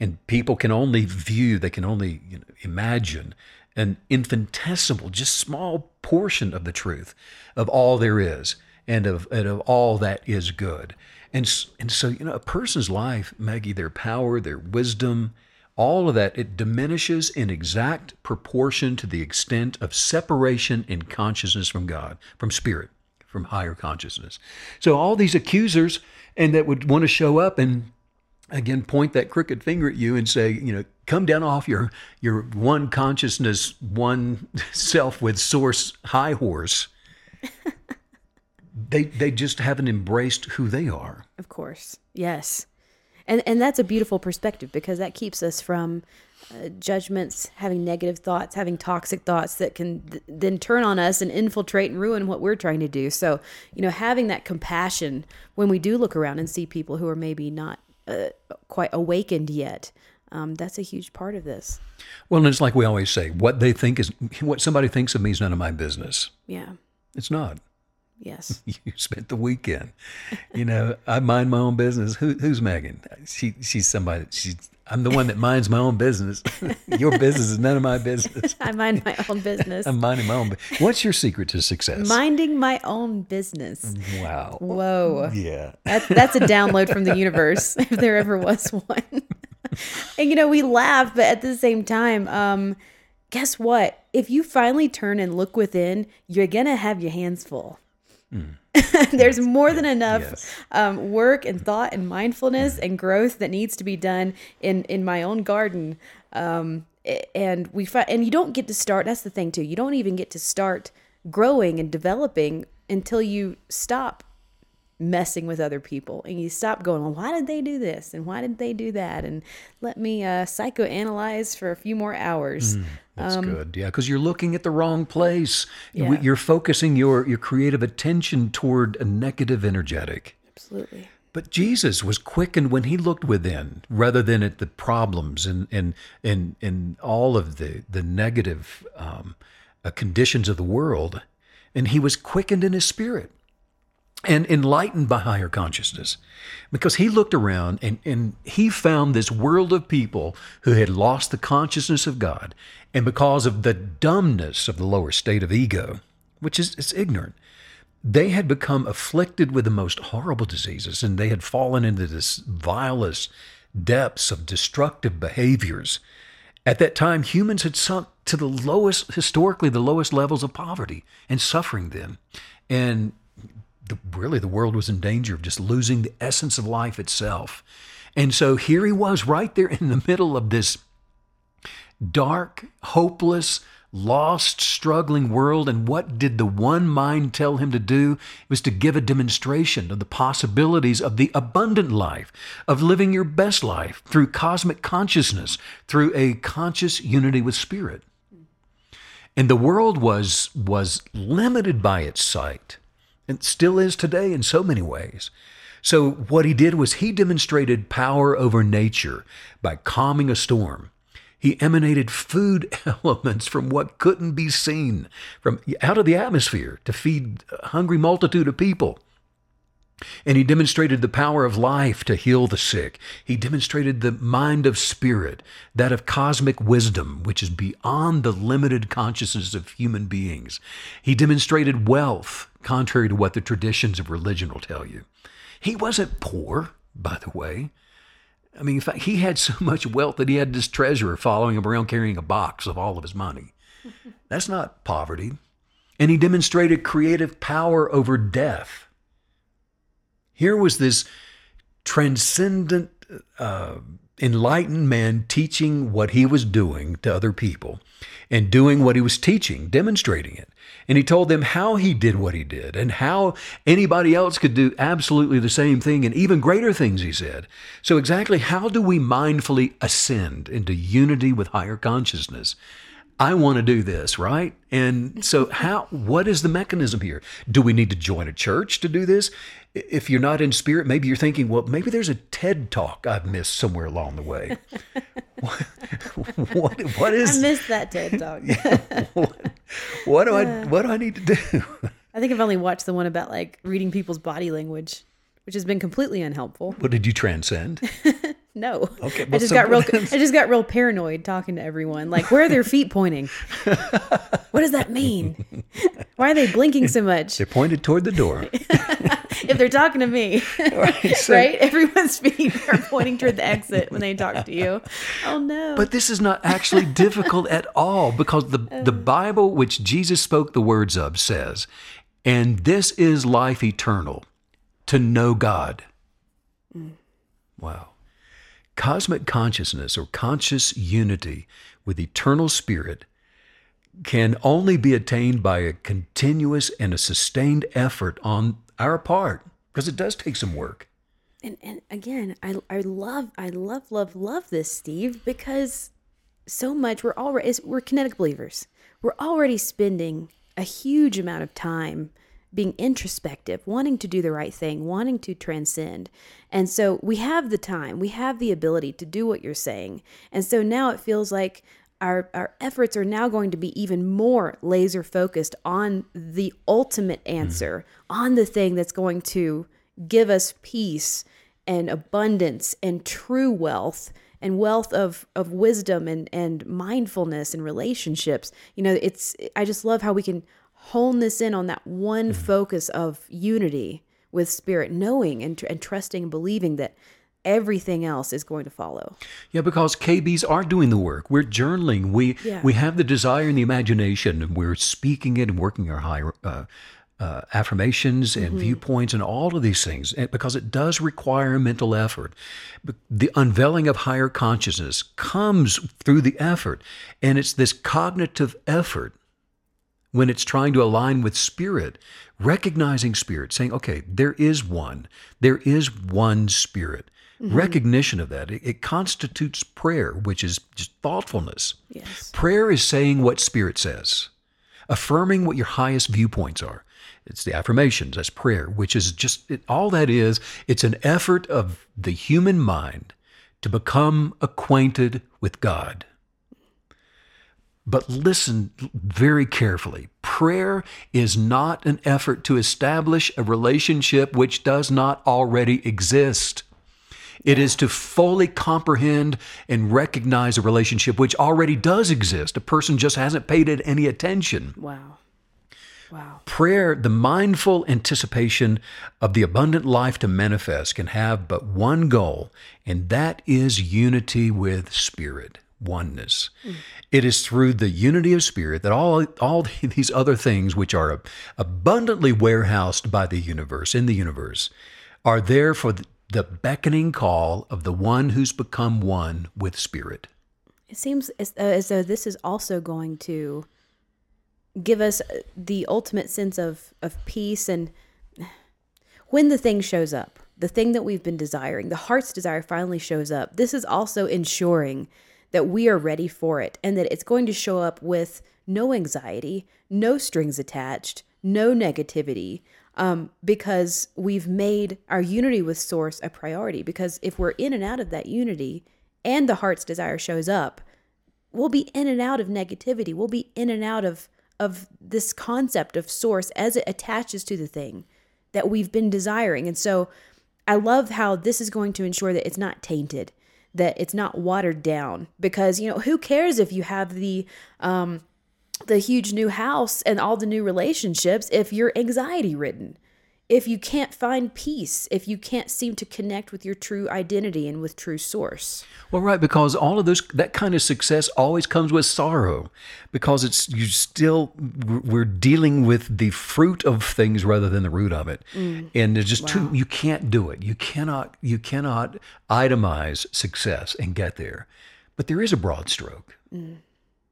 And people can only view, they can only you know, imagine an infinitesimal, just small portion of the truth of all there is and of, and of all that is good. And, and so, you know, a person's life, Maggie, their power, their wisdom, all of that, it diminishes in exact proportion to the extent of separation in consciousness from God, from spirit, from higher consciousness. So all these accusers and that would want to show up and again point that crooked finger at you and say, you know, come down off your your one consciousness, one <laughs> self with source high horse. <laughs> they they just haven't embraced who they are. Of course. Yes. And and that's a beautiful perspective because that keeps us from uh, judgments, having negative thoughts, having toxic thoughts that can th- then turn on us and infiltrate and ruin what we're trying to do. So, you know, having that compassion when we do look around and see people who are maybe not uh, quite awakened yet, um, that's a huge part of this. Well, and it's like we always say, what they think is what somebody thinks of me is none of my business. Yeah. It's not. Yes. <laughs> You spent the weekend. You know, I mind my own business. Who, who's Megan? She she's somebody. She's I'm the one that minds my own business. <laughs> Your business is none of my business. <laughs> I mind my own business. I'm minding my own. What's your secret to success? Minding my own business. wow. Whoa. Yeah. That, that's a download from the universe, <laughs> if there ever was one. and you know, we laugh, but at the same time, um, guess what? If you finally turn and look within, you're gonna have your hands full. <laughs> There's more than enough yes. um, work and thought and mindfulness and growth that needs to be done in in my own garden. Um, and we find, and you don't get to start. That's the thing too. You don't even get to start growing and developing until you stop messing with other people and you stop going well why did they do this and why did they do that and let me uh, psychoanalyze for a few more hours That's good. Yeah, because you're looking at the wrong place. Um, Yeah. You're focusing your your creative attention toward a negative energetic. absolutely But Jesus was quickened when he looked within, rather than at the problems and and and and all of the the negative um, uh, conditions of the world, and he was quickened in his spirit and enlightened by higher consciousness because he looked around and, and he found this world of people who had lost the consciousness of God. And because of the dumbness of the lower state of ego, which is it's ignorant, they had become afflicted with the most horrible diseases and they had fallen into this vilest depths of destructive behaviors. At that time, humans had sunk to the lowest, historically, the lowest levels of poverty and suffering then. And the, really the world was in danger of just losing the essence of life itself. And so here he was right there in the middle of this dark, hopeless, lost, struggling world. And what did the one mind tell him to do? It was to give a demonstration of the possibilities of the abundant life, of living your best life through cosmic consciousness, through a conscious unity with spirit. And the world was, was limited by its sight, and still is today in so many ways. So, what he did was he demonstrated power over nature by calming a storm. He emanated food <laughs> elements from what couldn't be seen, from out of the atmosphere to feed a hungry multitude of people. And he demonstrated the power of life to heal the sick. He demonstrated the mind of spirit, that of cosmic wisdom, which is beyond the limited consciousness of human beings. He demonstrated wealth, contrary to what the traditions of religion will tell you. He wasn't poor, by the way. I mean, in fact, he had so much wealth that he had this treasurer following him around carrying a box of all of his money. <laughs> That's not poverty. And he demonstrated creative power over death. Here was this transcendent, uh, enlightened man teaching what he was doing to other people and doing what he was teaching, demonstrating it. And he told them how he did what he did and how anybody else could do absolutely the same thing and even greater things, he said. So, exactly how do we mindfully ascend into unity with higher consciousness? I want to do this, right? And so how what is the mechanism here? Do we need to join a church to do this? If you're not in spirit, maybe you're thinking, well, maybe there's a TED talk I've missed somewhere along the way. what, <laughs> what, what is I missed that TED talk. <laughs> what, what do I <laughs> what do I need to do? I think I've only watched the one about like reading people's body language, which has been completely unhelpful. What did you transcend? No. Okay, I just got real is- I just got real paranoid talking to everyone. Like, where are their feet pointing? what does that mean? Why are they blinking so much? They're pointed toward the door. <laughs> If they're talking to me. <laughs> Right, <laughs> so- right? Everyone's feet are pointing toward the exit when they talk to you. Oh no. But this is not actually difficult at all because the, the Bible, which Jesus spoke the words of, says, and this is life eternal, to know God. Mm. Wow. Cosmic consciousness or conscious unity with eternal spirit can only be attained by a continuous and a sustained effort on our part because it does take some work. and and again, I I love I love love love this Steve because so much we're already we're kinetic believers. We're already spending a huge amount of time being introspective, wanting to do the right thing, wanting to transcend. And so we have the time, we have the ability to do what you're saying. And so now it feels like our, our efforts are now going to be even more laser focused on the ultimate mm-hmm. answer, on the thing that's going to give us peace and abundance and true wealth and wealth of of wisdom and and mindfulness and relationships. You know it's i just love how we can hone this in on that one mm-hmm. focus of unity with spirit knowing and, tr- and trusting and believing that everything else is going to follow Yeah, because KBs are doing the work. We're journaling. We Yeah. we have the desire and the imagination, and we're speaking it and working our higher uh, uh, affirmations and viewpoints and all of these things, because it does require mental effort. But The unveiling of higher consciousness comes through the effort, and it's this cognitive effort when it's trying to align with spirit, recognizing spirit, saying, okay, there is one, there is one spirit. Mm-hmm. Recognition of that, it, it constitutes prayer, which is just thoughtfulness. yes Prayer is saying what spirit says, affirming what your highest viewpoints are. It's the affirmations, that's prayer, which is just it, all that is. It's an effort of the human mind to become acquainted with God. But listen very carefully. Prayer is not an effort to establish a relationship which does not already exist. It is to fully comprehend and recognize a relationship which already does exist. A person just hasn't paid it any attention. wow wow Prayer, the mindful anticipation of the abundant life to manifest, can have but one goal, and that is unity with spirit, oneness. It is through the unity of spirit that all, all <laughs> these other things, which are abundantly warehoused by the universe, in the universe, are there for the the beckoning call of the one who's become one with spirit. it seems as, uh, as though this is also going to give us the ultimate sense of of peace and when the thing shows up, the thing that we've been desiring, the heart's desire finally shows up. This is also ensuring that we are ready for it and that it's going to show up with no anxiety, no strings attached, no negativity, um, because we've made our unity with Source a priority. Because if we're in and out of that unity and the heart's desire shows up, we'll be in and out of negativity. We'll be in and out of of this concept of source as it attaches to the thing that we've been desiring. And so I love how this is going to ensure that it's not tainted, that it's not watered down because you know, who cares if you have the um the huge new house and all the new relationships if you're anxiety ridden? if you can't find peace, if you can't seem to connect with your true identity and with true source. Well, right, because all of those that kind of success always comes with sorrow, because it's you still we're dealing with the fruit of things rather than the root of it, mm. and it's just wow. too you can't do it. You cannot you cannot itemize success and get there, but there is a broad stroke. Mm.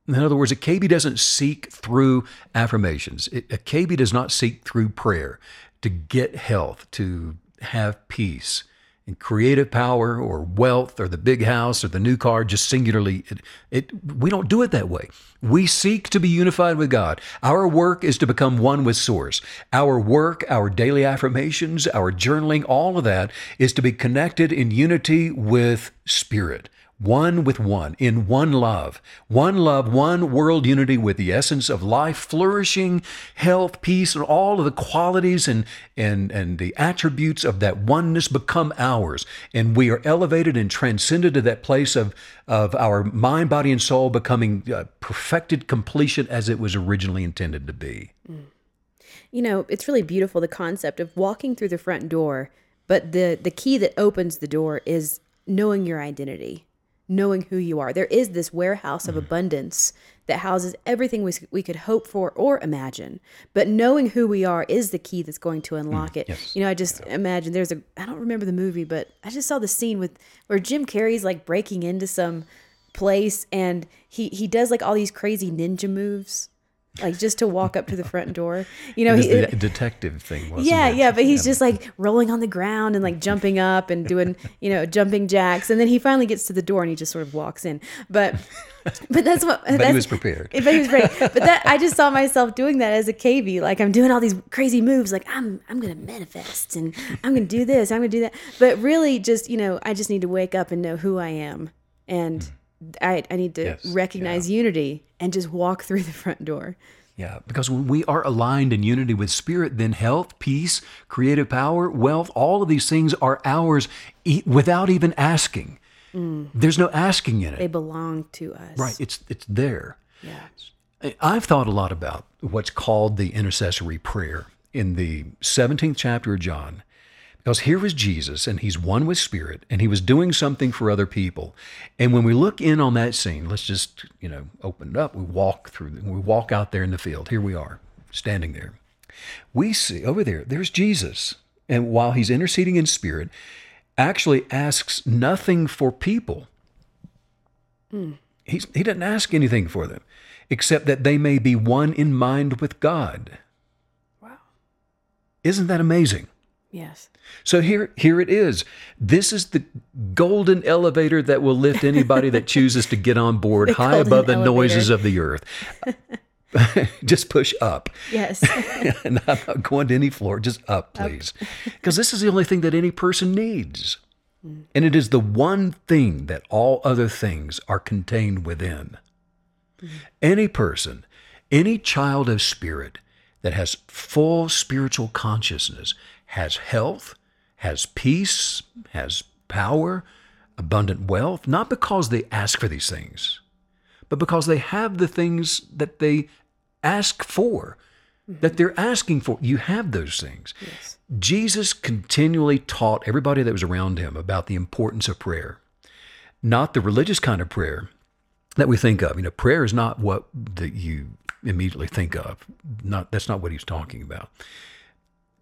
In other words, a KB doesn't seek through affirmations. It, a KB does not seek through prayer to get health, to have peace. And creative power or wealth or the big house or the new car just singularly it, it, we don't do it that way. We seek to be unified with god. Our work is to become one with source. Our work our daily affirmations our journaling all of that is to be connected in unity with spirit one with one, in one love, one love, one world unity with the essence of life, flourishing, health, peace, and all of the qualities and, and, and the attributes of that oneness become ours. And we are elevated and transcended to that place of, of our mind, body, and soul becoming uh, perfected completion as it was originally intended to be. You know, it's really beautiful the concept of walking through the front door, but the, the key that opens the door is knowing your identity knowing who you are. There is this warehouse of mm. abundance that houses everything we, we could hope for or imagine. But knowing who we are is the key that's going to unlock mm, it. Yes. You know, I just yeah. imagine there's a I don't remember the movie, but I just saw the scene with where Jim Carrey's like breaking into some place and he he does like all these crazy ninja moves like just to walk up to the front door. <laughs> You know, he, the detective thing. Was. Yeah, it? yeah, but he's yeah. just like rolling on the ground and like jumping up and doing, <laughs> you know, jumping jacks, and then he finally gets to the door and he just sort of walks in. But, <laughs> but that's what. but that's, he was prepared. But he was ready. But that I just saw myself doing that as a KB. Like I'm doing all these crazy moves. Like I'm I'm gonna manifest and I'm gonna do this. I'm gonna do that. But really, just you know, I just need to wake up and know who I am and. Mm I, I need to yes, recognize yeah. unity and just walk through the front door. Yeah, because when we are aligned in unity with spirit, then health, peace, creative power, wealth, all of these things are ours without even asking. Mm. There's no asking in it. They belong to us. Right, it's it's there. Yeah. I've thought a lot about what's called the intercessory prayer in the 17th chapter of John. Because here was Jesus, and he's one with Spirit, and he was doing something for other people. And when we look in on that scene, let's just, you know, open it up. We walk through, we walk out there in the field. Here we are, standing there. We see over there, there's Jesus. And while he's interceding in spirit, actually asks nothing for people. Mm. He's, he doesn't ask anything for them, except that they may be one in mind with God. Wow. Isn't that amazing? Yes. So here, here it is. This is the golden elevator that will lift anybody that chooses to get on board <laughs> high above the elevator. noises of the earth. <laughs> just push up. Yes. <laughs> and I'm not going to any floor, just up, please. Because this is the only thing that any person needs. Mm. And it is the one thing that all other things are contained within. Mm. Any person, any child of spirit that has full spiritual consciousness has health, has peace, has power, abundant wealth, not because they ask for these things, but because they have the things that they ask for, mm-hmm. that they're asking for. You have those things. Yes. Jesus continually taught everybody that was around him about the importance of prayer, not the religious kind of prayer that we think of. You know, prayer is not what that you immediately think of. Not that's not what he's talking about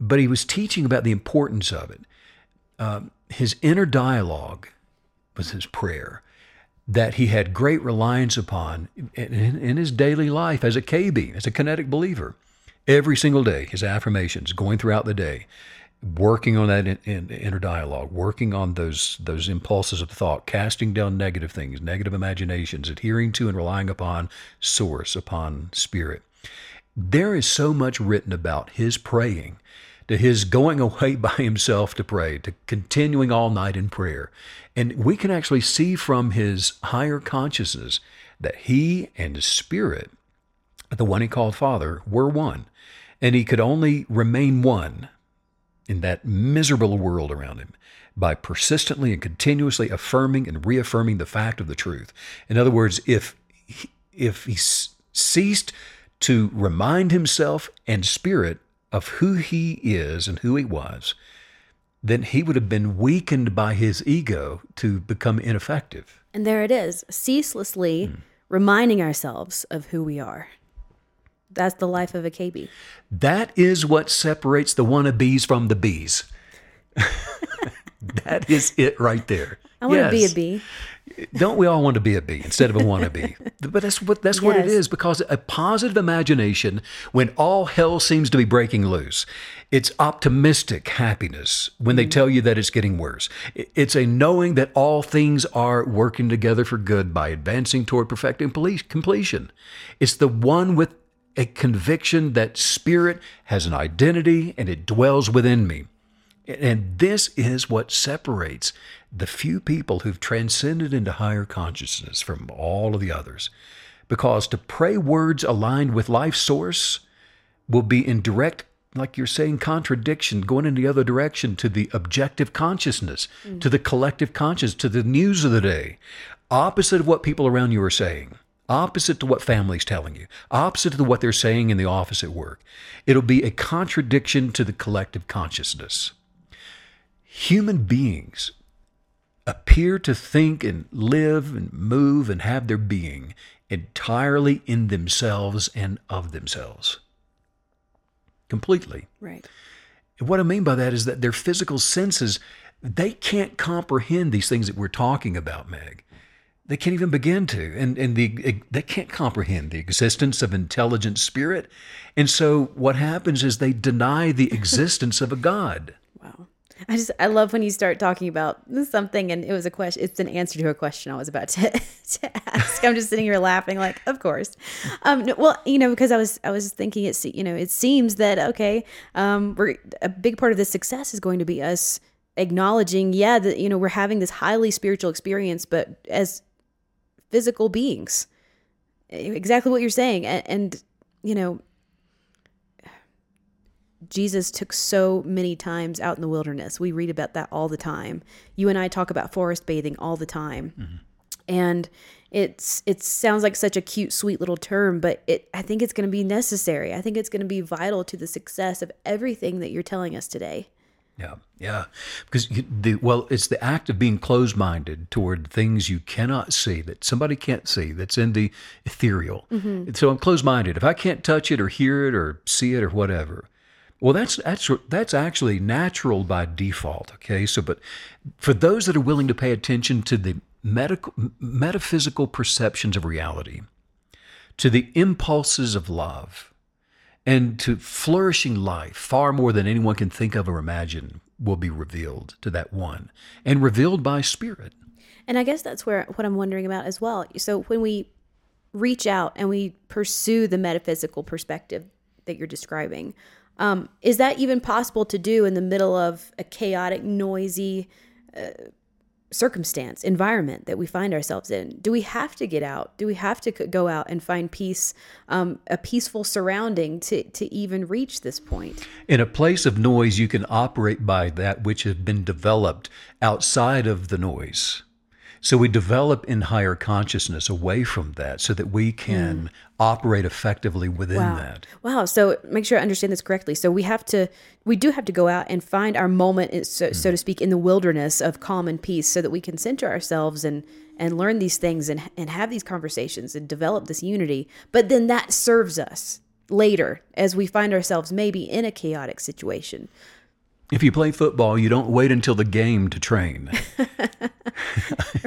but he was teaching about the importance of it. Uh, his inner dialogue was his prayer. that he had great reliance upon in, in, in his daily life as a KB, as a kinetic believer. Every single day, his affirmations going throughout the day, working on that in, in, inner dialogue, working on those those impulses of thought, casting down negative things, negative imaginations, adhering to and relying upon source, upon spirit. There is so much written about his praying, to his going away <laughs> by himself to pray, to continuing all night in prayer. And we can actually see from his higher consciousness that he and his spirit, the one he called Father, were one. And he could only remain one in that miserable world around him by persistently and continuously affirming and reaffirming the fact of the truth. In other words, if if he ceased to remind himself and spirit of who he is and who he was, then he would have been weakened by his ego to become ineffective. And there it is, ceaselessly mm. reminding ourselves of who we are. That's the life of a KB. That is what separates the wannabes from the bees. <laughs> that is it right there. I want yes. to be a bee. Don't we all want to be a bee instead of a wannabe? <laughs> but that's what that's yes. what it is because a positive imagination, when all hell seems to be breaking loose, it's optimistic happiness when they mm. tell you that it's getting worse. It's a knowing that all things are working together for good by advancing toward perfecting completion. It's the one with a conviction that spirit has an identity and it dwells within me. And this is what separates the few people who've transcended into higher consciousness from all of the others. Because to pray words aligned with life source will be in direct, like you're saying, contradiction, going in the other direction to the objective consciousness, mm. to the collective conscious, to the news of the day, opposite of what people around you are saying opposite to what family's telling you, opposite to what they're saying in the office at work. It'll be a contradiction to the collective consciousness. Human beings appear to think and live and move and have their being entirely in themselves and of themselves. Completely. Right. And what I mean by that is that their physical senses, they can't comprehend these things that we're talking about, Meg they can't even begin to and, and the, they can't comprehend the existence of intelligent spirit and so what happens is they deny the existence of a god wow i just i love when you start talking about something and it was a question it's an answer to a question i was about to, <laughs> to ask i'm just sitting here laughing like of course um well you know because i was i was thinking it's you know it seems that okay um we're a big part of the success is going to be us acknowledging yeah that you know we're having this highly spiritual experience but as physical beings. Exactly what you're saying. And, and, you know, Jesus took so many times out in the wilderness. We read about that all the time. You and I talk about forest bathing all the time. Mm-hmm. And it's it sounds like such a cute sweet little term, but it I think it's going to be necessary. I think it's going to be vital to the success of everything that you're telling us today. Yeah, yeah. Because the well, it's the act of being closed-minded toward things you cannot see, that somebody can't see, that's in the ethereal. Mm-hmm. So I'm closed-minded. If I can't touch it or hear it or see it or whatever, well, that's that's that's actually natural by default. Okay, so but for those that are willing to pay attention to the medical metaphysical perceptions of reality, to the impulses of love and to flourishing life, far more than anyone can think of or imagine, will be revealed to that one and revealed by spirit. And I guess that's where what I'm wondering about as well. So when we reach out and we pursue the metaphysical perspective that you're describing, um, is that even possible to do in the middle of a chaotic, noisy, uh, circumstance, environment that we find ourselves in? Do we have to get out? Do we have to go out and find peace, um, a peaceful surrounding to, to even reach this point? In a place of noise, you can operate by that which has been developed outside of the noise. So we develop in higher consciousness away from that so that we can mm. Operate effectively within wow. that. Wow. So make sure I understand this correctly. So we have to, we do have to go out and find our moment, so, mm. so to speak, in the wilderness of calm and peace so that we can center ourselves and, and learn these things and, and have these conversations and develop this unity. But then that serves us later as we find ourselves maybe in a chaotic situation. If you play football, you don't wait until the game to train. <laughs> <laughs>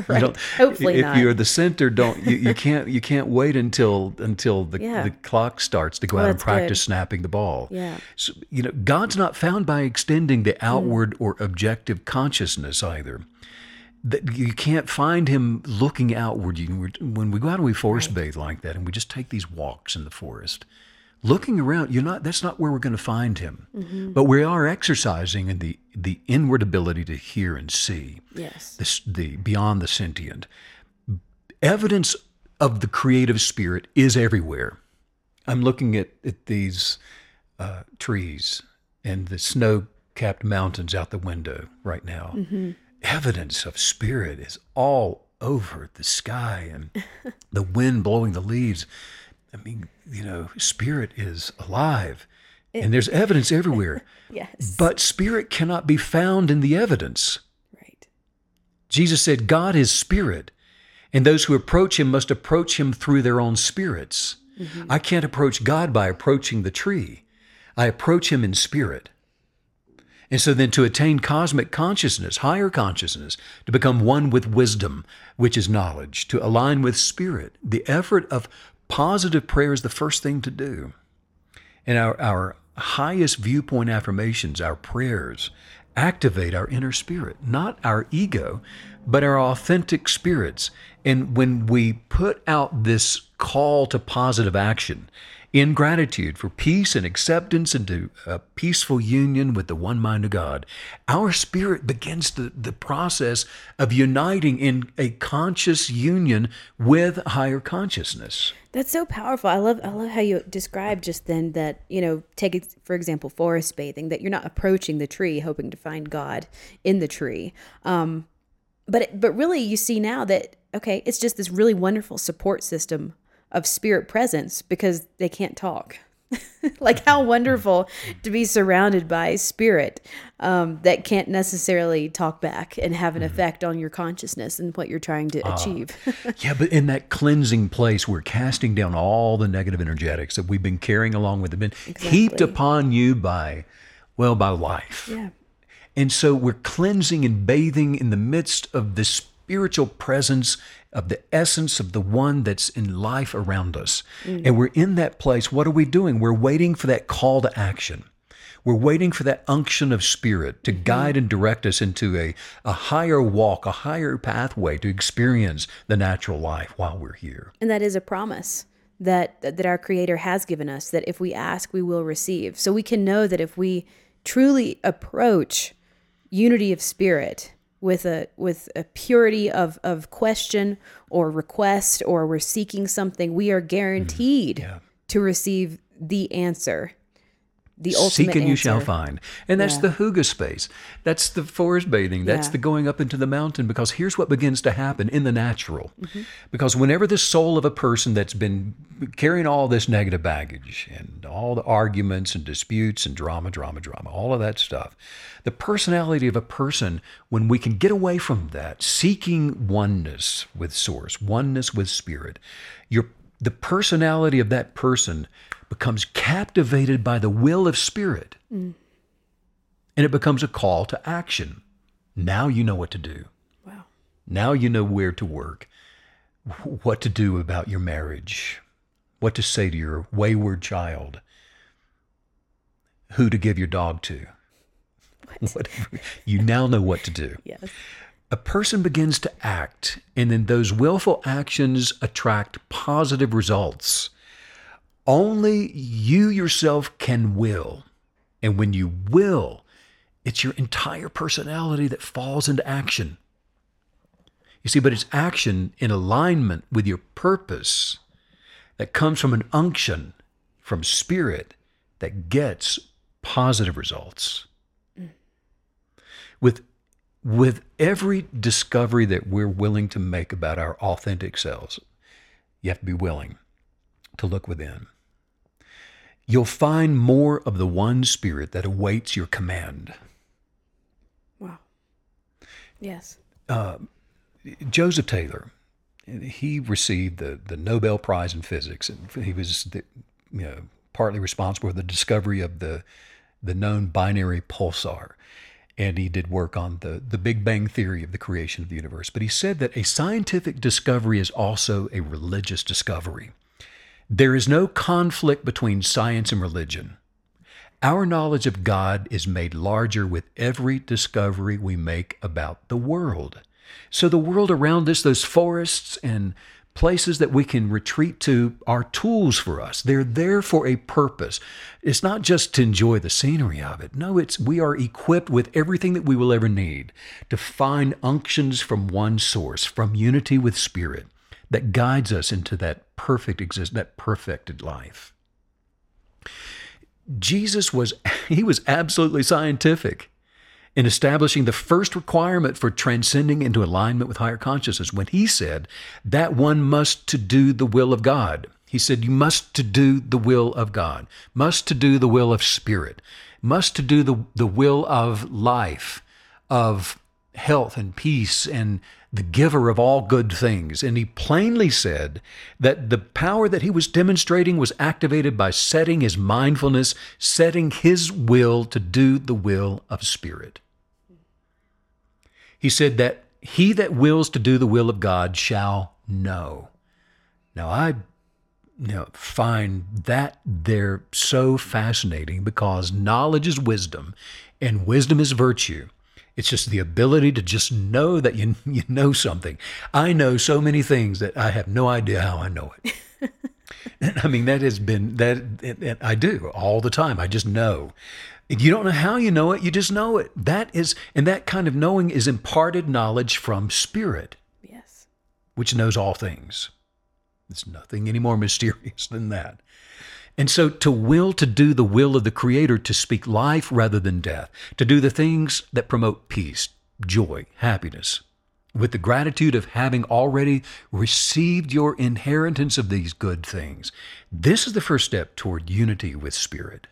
Right. Hopefully if not. you're the center, don't you, you can't you can't wait until until the, Yeah. the clock starts to go Oh, out and practice good. snapping the ball. Yeah. So, you know, God's not found by extending the Mm. outward or objective consciousness either. That you can't find him looking outward. You, when we go out and we forest bathe like that, and we just take these walks in the forest, looking around, you're not. That's not where we're going to find him. Mm-hmm. But we are exercising in the the inward ability to hear and see yes. this, the beyond the sentient. Evidence of the creative spirit is everywhere. I'm looking at, at these uh, trees and the snow capped mountains out the window right now. Evidence of spirit is all over the sky and <laughs> the wind blowing the leaves. I mean, you know, spirit is alive and there's evidence <laughs> everywhere. Yes. But spirit cannot be found in the evidence. right. Jesus said, God is spirit, and those who approach him must approach him through their own spirits. Mm-hmm. I can't approach God by approaching the tree. I approach him in spirit. And so then to attain cosmic consciousness, higher consciousness, to become one with wisdom, which is knowledge, to align with spirit, the effort of positive prayer is the first thing to do. And our, our highest viewpoint affirmations, our prayers, activate our inner spirit, not our ego, but our authentic spirits. And when we put out this call to positive action in gratitude for peace and acceptance into a peaceful union with the one mind of God, our spirit begins the, the process of uniting in a conscious union with higher consciousness. That's so powerful. I love I love how you described just then that, you know, take for example, forest bathing, that you're not approaching the tree hoping to find God in the tree. Um but but really you see now that okay, it's just this really wonderful support system of spirit presence because they can't talk. <laughs> like how wonderful to be surrounded by spirit um, that can't necessarily talk back and have an effect on your consciousness and what you're trying to achieve. <laughs> Yeah, but in that cleansing place, we're casting down all the negative energetics that we've been carrying along with, have been heaped upon you by, well, by life. yeah. And so we're cleansing and bathing in the midst of the spiritual presence of the essence of the one that's in life around us. And we're in that place. What are we doing? We're waiting for that call to action. We're waiting for that unction of spirit to mm-hmm. guide and direct us into a, a higher walk, a higher pathway to experience the natural life while we're here. And that is a promise that that our creator has given us that if we ask we will receive. So we can know that if we truly approach unity of spirit with a with a purity of of question or request or we're seeking something, we are guaranteed to receive the answer. The ultimate Seek and you shall find. And that's Yeah. the hygge space. That's the forest bathing. That's Yeah. the going up into the mountain. Because here's what begins to happen in the natural. Mm-hmm. Because whenever the soul of a person that's been carrying all this negative baggage and all the arguments and disputes and drama, drama, drama, all of that stuff, the personality of a person, when we can get away from that, seeking oneness with source, oneness with spirit, your the personality of that person becomes captivated by the will of spirit. Mm. And it becomes a call to action. Now you know what to do. Wow. Now you know where to work, what to do about your marriage, what to say to your wayward child, who to give your dog to. <laughs> Whatever. You now know what to do. Yes. A person begins to act, and then those willful actions attract positive results. Only you yourself can will. And when you will, it's your entire personality that falls into action. You see, but it's action in alignment with your purpose that comes from an unction from spirit that gets positive results. With with every discovery that we're willing to make about our authentic selves, you have to be willing to look within. You'll find more of the one spirit that awaits your command. Wow. Yes. Uh, Joseph Taylor, he received the, the Nobel Prize in Physics, and he was the, you know, partly responsible for the discovery of the the known binary pulsar. And he did work on the, the Big Bang theory of the creation of the universe. But he said that a scientific discovery is also a religious discovery. There is no conflict between science and religion. Our knowledge of God is made larger with every discovery we make about the world. So, the world around us, those forests and places that we can retreat to, are tools for us. They're there for a purpose. It's not just to enjoy the scenery of it. No, it's we are equipped with everything that we will ever need to find unctions from one source, from unity with Spirit, that guides us into that perfect exist, that perfected life. Jesus was <laughs> he was absolutely scientific in establishing the first requirement for transcending into alignment with higher consciousness when he said that one must to do the will of God. He said you must to do the will of God, must to do the will of spirit, must to do the, the will of life, of health and peace and the giver of all good things. And he plainly said that the power that he was demonstrating was activated by setting his mindfulness, setting his will to do the will of Spirit. He said that he that wills to do the will of God shall know. Now, I you know, find that there so fascinating because knowledge is wisdom and wisdom is virtue. It's just the ability to just know that you <laughs> you know something. I know so many things that I have no idea how I know it. <laughs> I mean, that has been that I do all the time. I just know. You don't know how you know it, you just know it. That is, and that kind of knowing is imparted knowledge from spirit. Yes. Which knows all things. There's nothing any more <laughs> mysterious than that. And so to will to do the will of the Creator, to speak life rather than death, to do the things that promote peace, joy, happiness, with the gratitude of having already received your inheritance of these good things. This is the first step toward unity with Spirit.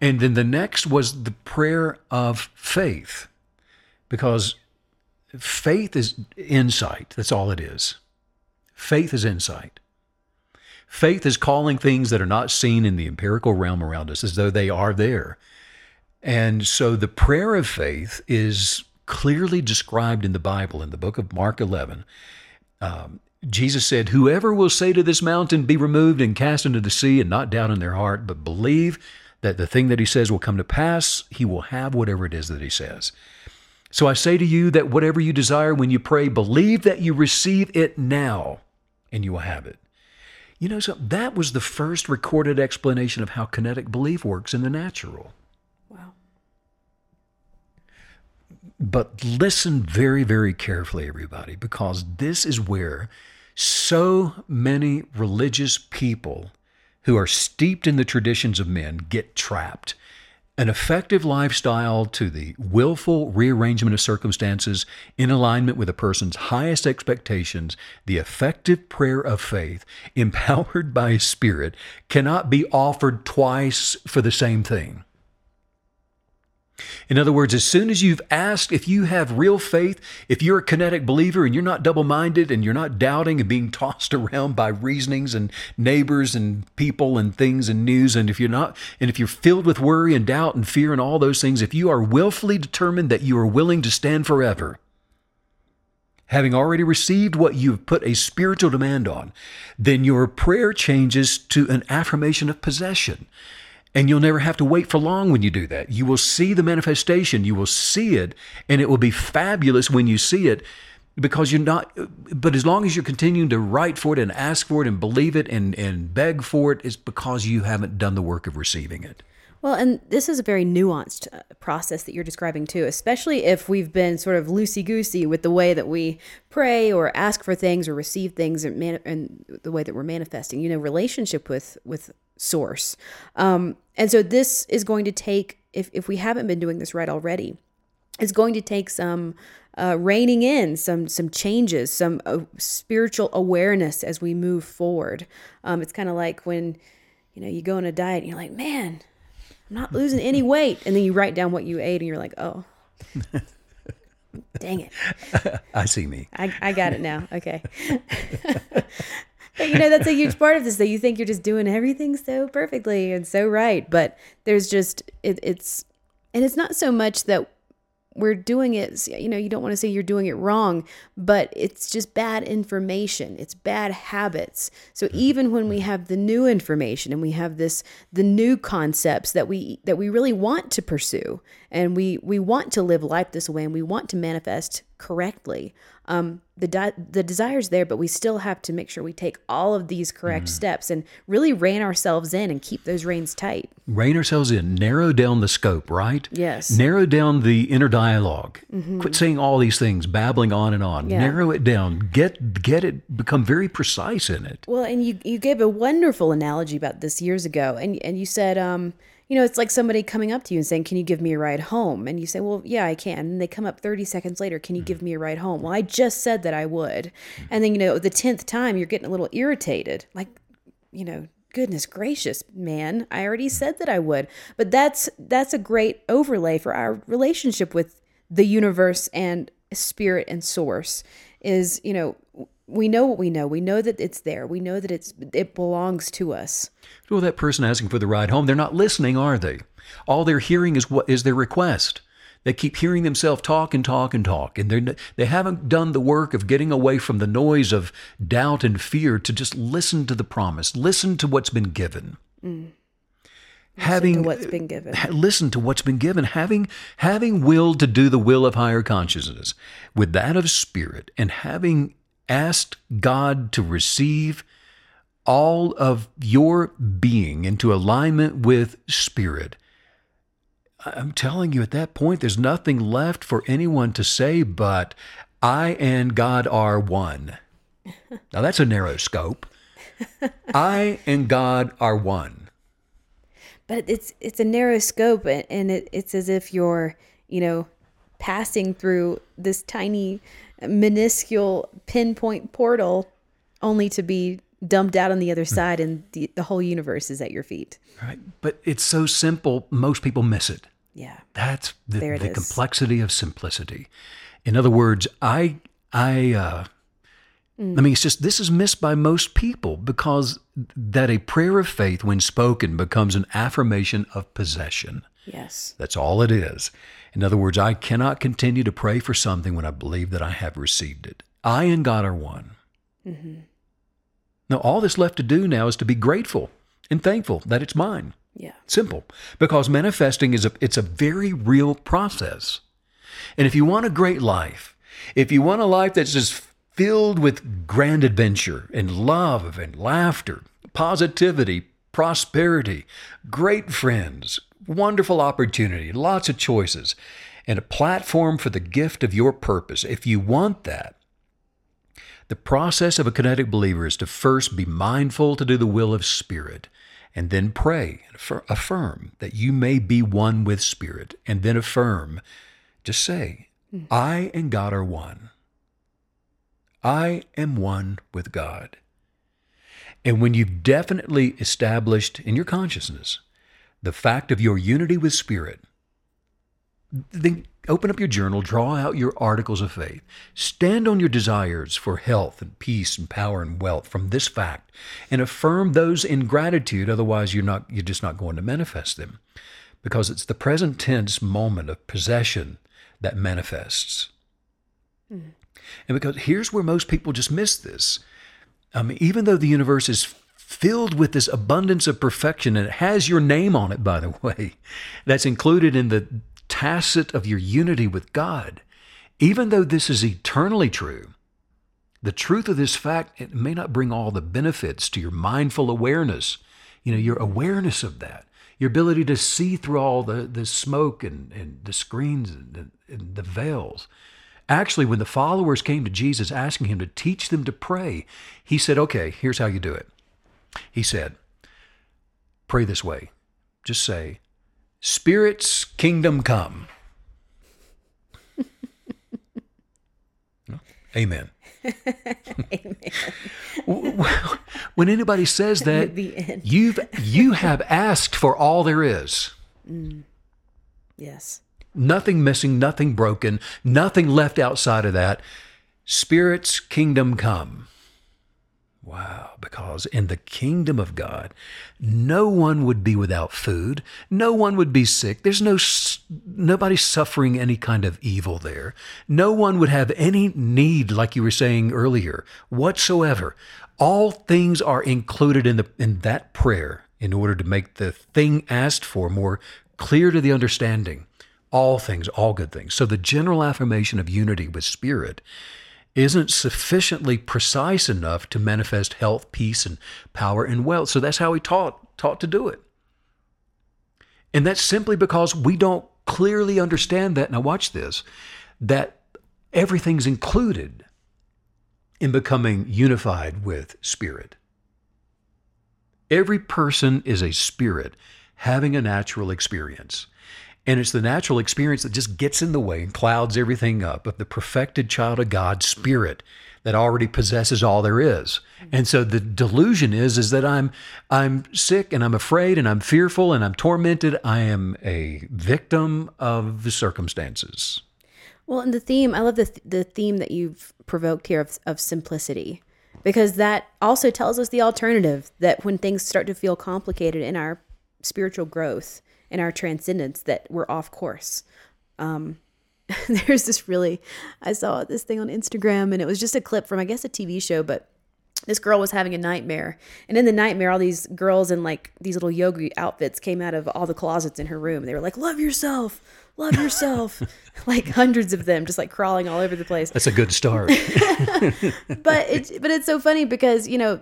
And then the next was the prayer of faith, because faith is insight. That's all it is. Faith is insight. Faith is calling things that are not seen in the empirical realm around us as though they are there. And so the prayer of faith is clearly described in the Bible in the book of Mark 11. Um, Jesus said, Whoever will say to this mountain, Be removed and cast into the sea, and not doubt in their heart, but believe that the thing that he says will come to pass, he will have whatever it is that he says. So I say to you that whatever you desire when you pray, believe that you receive it now, and you will have it. You know, so that was the first recorded explanation of how kinetic belief works in the natural. Wow. But listen very, very carefully, everybody, because this is where so many religious people who are steeped in the traditions of men get trapped an effective lifestyle to the willful rearrangement of circumstances in alignment with a person's highest expectations, the effective prayer of faith, <laughs> empowered by Spirit, cannot be offered twice for the same thing. In other words, as soon as you've asked if you have real faith, if you're a kinetic believer and you're not double minded and you're not doubting and being <laughs> tossed around by reasonings and neighbors and people and things and news, and if you're not, and if you're filled with worry and doubt and fear and all those things, if you are willfully determined that you are willing to stand forever, having already received what you've put a spiritual demand on, then your prayer changes to an affirmation of possession. And you'll never have to wait for long when you do that. You will see the manifestation, you will see it, and it will be fabulous when you see it because you're not but as long as you're continuing to write for it and ask for it and believe it and, and beg for it, it's because you haven't done the work of receiving it. Well, and this is a very nuanced uh, process that you're describing too, especially if we've been sort of loosey goosey with the way that we pray or ask for things or receive things and, and the way that we're manifesting. You know, relationship with with source, um, and so this is going to take if if we haven't been doing this right already, it's going to take some uh, reining in some some changes, some uh, spiritual awareness as we move forward. Um, it's kind of like when you know you go on a diet and you're like, man, I'm not losing any <laughs> weight. And then you write down what you ate and you're like, oh, <laughs> dang it. I see me. I, I got it now. <laughs> Okay. But you know that's a huge part of this that you think you're just doing everything so perfectly and so right but there's just it, it's and it's not so much that we're doing it you know you don't want to say you're doing it wrong but it's just bad information it's bad habits. So mm-hmm. even when we mm-hmm. have the new information and we have this the new concepts that we that we really want to pursue and we we want to live life this way and we want to manifest correctly um, the di- the desire's there, but we still have to make sure we take all of these correct mm. steps and really rein ourselves in and keep those reins tight. Rein ourselves in, narrow down the scope, right? Yes. Narrow down the inner dialog mm-hmm. Quit saying all these things, babbling on and on. Yeah. Narrow it down. Get get it. Become very precise in it. Well, and you you gave a wonderful analogy about this years ago, and and you said um you know, it's like somebody coming up to you and saying, Can you give me a ride home? And you say, Well, yeah, I can. And they come up 30 seconds later, Can you mm-hmm. give me a ride home? Well, I just said that I would. Mm-hmm. And then, you know, the 10th time, you're getting a little irritated. Like, you know, goodness gracious man i already mm-hmm. said that i would but that's that's a great overlay for our relationship with the universe and spirit and source is you know we know what we know. We know that it's there. We know that it's it belongs to us. Well, that person asking for the ride home, they're not listening, are they? All they're hearing is what is their request. They keep hearing themselves talk and talk and talk, and they they haven't done the work of getting away from the noise of doubt and fear to just listen to the promise, listen to what's been given. Mm. Having what's been given, listen to what's been given. Having having will to do the will of higher consciousness, with that of spirit, and having asked God to receive all of your being into alignment with spirit, I'm telling you, at that point, there's nothing left for anyone to say but, I and God are one. <laughs> Now, that's a narrow scope. <laughs> I and God are one. But it's it's a narrow scope, and it, it's as if you're, you know, passing through this tiny minuscule pinpoint portal only to be dumped out on the other hmm. side and the, the whole universe is at your feet. Right. But it's so simple, most people miss it. Yeah. That's the, the complexity of simplicity. In other words, I, I, uh, mm. I mean, it's just this is missed by most people because that a prayer of faith, when spoken, becomes an affirmation of possession. Yes. That's all it is. In other words, I cannot continue to pray for something when I believe that I have received it. I and God are one. Mm-hmm. Now, all that's left to do now is to be grateful and thankful that it's mine. Yeah. Simple. Because manifesting is a it's a very real process. And if you want a great life, if you want a life that's just filled with grand adventure and love and laughter, positivity, prosperity, great friends, wonderful opportunity, lots of choices, and a platform for the gift of your purpose. If you want that, the process of a kinetic believer is to first be mindful to do the will of Spirit, and then pray and affirm that you may be one with Spirit, and then affirm, just say, mm. I and God are one. I am one with God. And when you've definitely established in your consciousness the fact of your unity with Spirit, then open up your journal, draw out your articles of faith, stand on your desires for health and peace and power and wealth from this fact, and affirm those in gratitude. Otherwise, you're not you're just not going to manifest them, because it's the present tense moment of possession that manifests. Mm. And because here's where most people just miss this. Mean, even though the universe is filled with this abundance of perfection, and it has your name on it, by the <laughs> way. That's included in the tacit of your unity with God. Even though this is eternally true, the truth of this fact, it may not bring all the benefits to your mindful awareness, you know, your awareness of that, your ability to see through all the, the smoke and, and the screens and, and the veils. Actually, when the followers came to Jesus asking him to teach them to pray, he said, okay, here's how you do it. He said, Pray this way. Just say, Spirit's kingdom come. <laughs> Amen. Amen. <laughs> <laughs> when anybody says that, you've you have asked for all there is. Mm. Yes. Nothing missing, nothing broken, nothing left outside of that. Spirit's kingdom come. Wow, because in the kingdom of God, no one would be without food. No one would be sick. There's no nobody suffering any kind of evil there. No one would have any need like you were saying earlier whatsoever. All things are included in the in that prayer in order to make the thing asked for more clear to the understanding. All things, all good things. So the general affirmation of unity with spirit isn't sufficiently precise enough to manifest health, peace, and power and wealth. So that's how he taught taught to do it. And that's simply because we don't clearly understand that. Now watch this, that everything's included in becoming unified with spirit. Every person is a spirit having a natural experience. And it's the natural experience that just gets in the way and clouds everything up of the perfected child of God spirit that already possesses all there is. And so the delusion is is that I'm I'm sick and I'm afraid and I'm fearful and I'm tormented. I am a victim of the circumstances. Well, and the theme, I love the the theme that you've provoked here of, of simplicity because that also tells us the alternative that when things start to feel complicated in our spiritual growth, in our transcendence that we're off course. Um, <laughs> there's this really, I saw this thing on Instagram and it was just a clip from, I guess, a TV show, but this girl was having a nightmare. And in the nightmare, all these girls in like these little yogi outfits came out of all the closets in her room. They were like, Love yourself, love yourself. <laughs> <laughs> like hundreds of them just like crawling all over the place. That's a good start. but it's but it's so funny because, you know,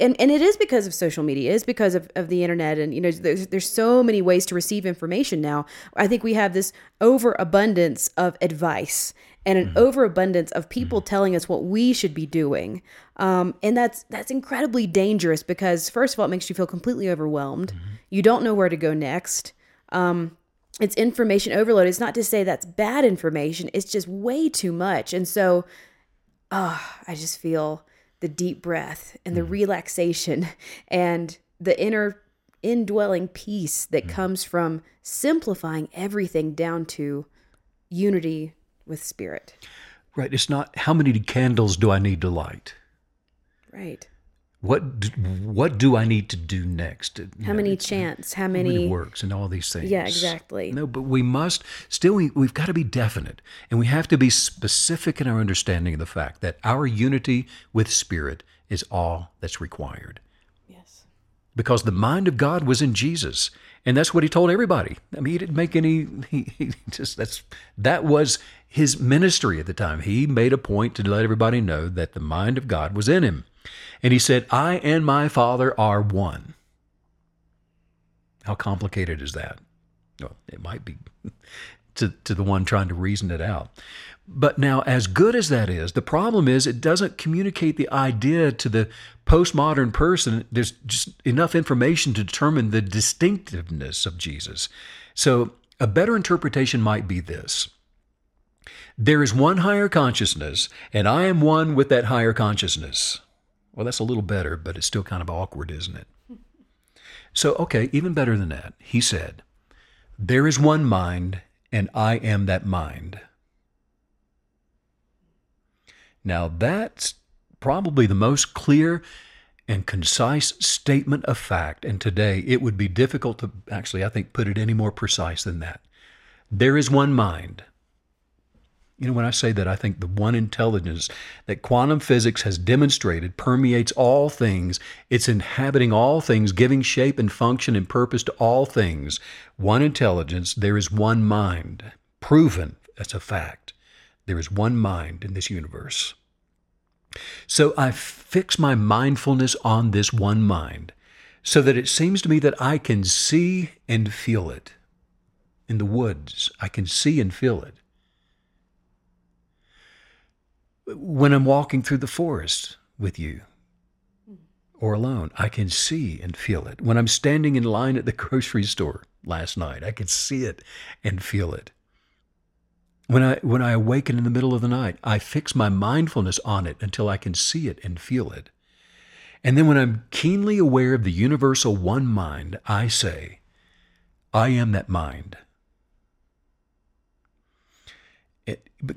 and, and it is because of social media, it is because of, of the internet. And, you know, there's, there's so many ways to receive information now. I think we have this overabundance of advice and an mm-hmm. overabundance of people mm-hmm. telling us what we should be doing. Um, and that's, that's incredibly dangerous because first of all, it makes you feel completely overwhelmed. Mm-hmm. You don't know where to go next. Um, it's information overload. It's not to say that's bad information. It's just way too much. And so, oh, I just feel the deep breath and the mm. relaxation <laughs> and the inner indwelling peace that mm. comes from simplifying everything down to unity with spirit. Right. It's not how many candles do I need to light? Right. What do, what do I need to do next? You how know, many chants? How many, many, works and all these things? Yeah, exactly. No, but we must still we, we've got to be definite and we have to be specific in our understanding of the fact that our unity with spirit is all that's required. Yes. Because the mind of God was in Jesus, and that's what he told everybody. I mean, he didn't make any. He, he <laughs> just that's that was his ministry at the time. He made a point to let everybody know that the mind of God was in him. And he said, I and my Father are one. How complicated is that? Well, it might be <laughs> to, to the one trying to reason it out. But now, as good as that is, the problem is it doesn't communicate the idea to the postmodern person. There's just enough information to determine the distinctiveness of Jesus. So, a better interpretation might be this There is one higher consciousness, and I am one with that higher consciousness. Well, that's a little better, but it's still kind of awkward, isn't it? <laughs> So, okay, even better than that. He said, There is one mind, and I am that mind. Now, that's probably the most clear and concise statement of fact. And today, it would be difficult to actually, I think, put it any more precise than that. There is one mind. You know, when I say that, I think the one intelligence that quantum physics has demonstrated permeates all things, it's inhabiting all things, giving shape and function and purpose to all things. One intelligence, there is one mind. Proven, as a fact. There is one mind in this universe. So I fix my mindfulness on this one mind so that it seems to me that I can see and feel it. In the woods, I can see and feel it when I'm walking through the forest with you or alone, I can see and feel it. When I'm standing in line at the <laughs> grocery store last night, I can see it and feel it. When I, when I awaken in the middle of the night, I fix my mindfulness on it until I can see it and feel it. And then when I'm keenly aware of the universal one mind, I say, I am that mind.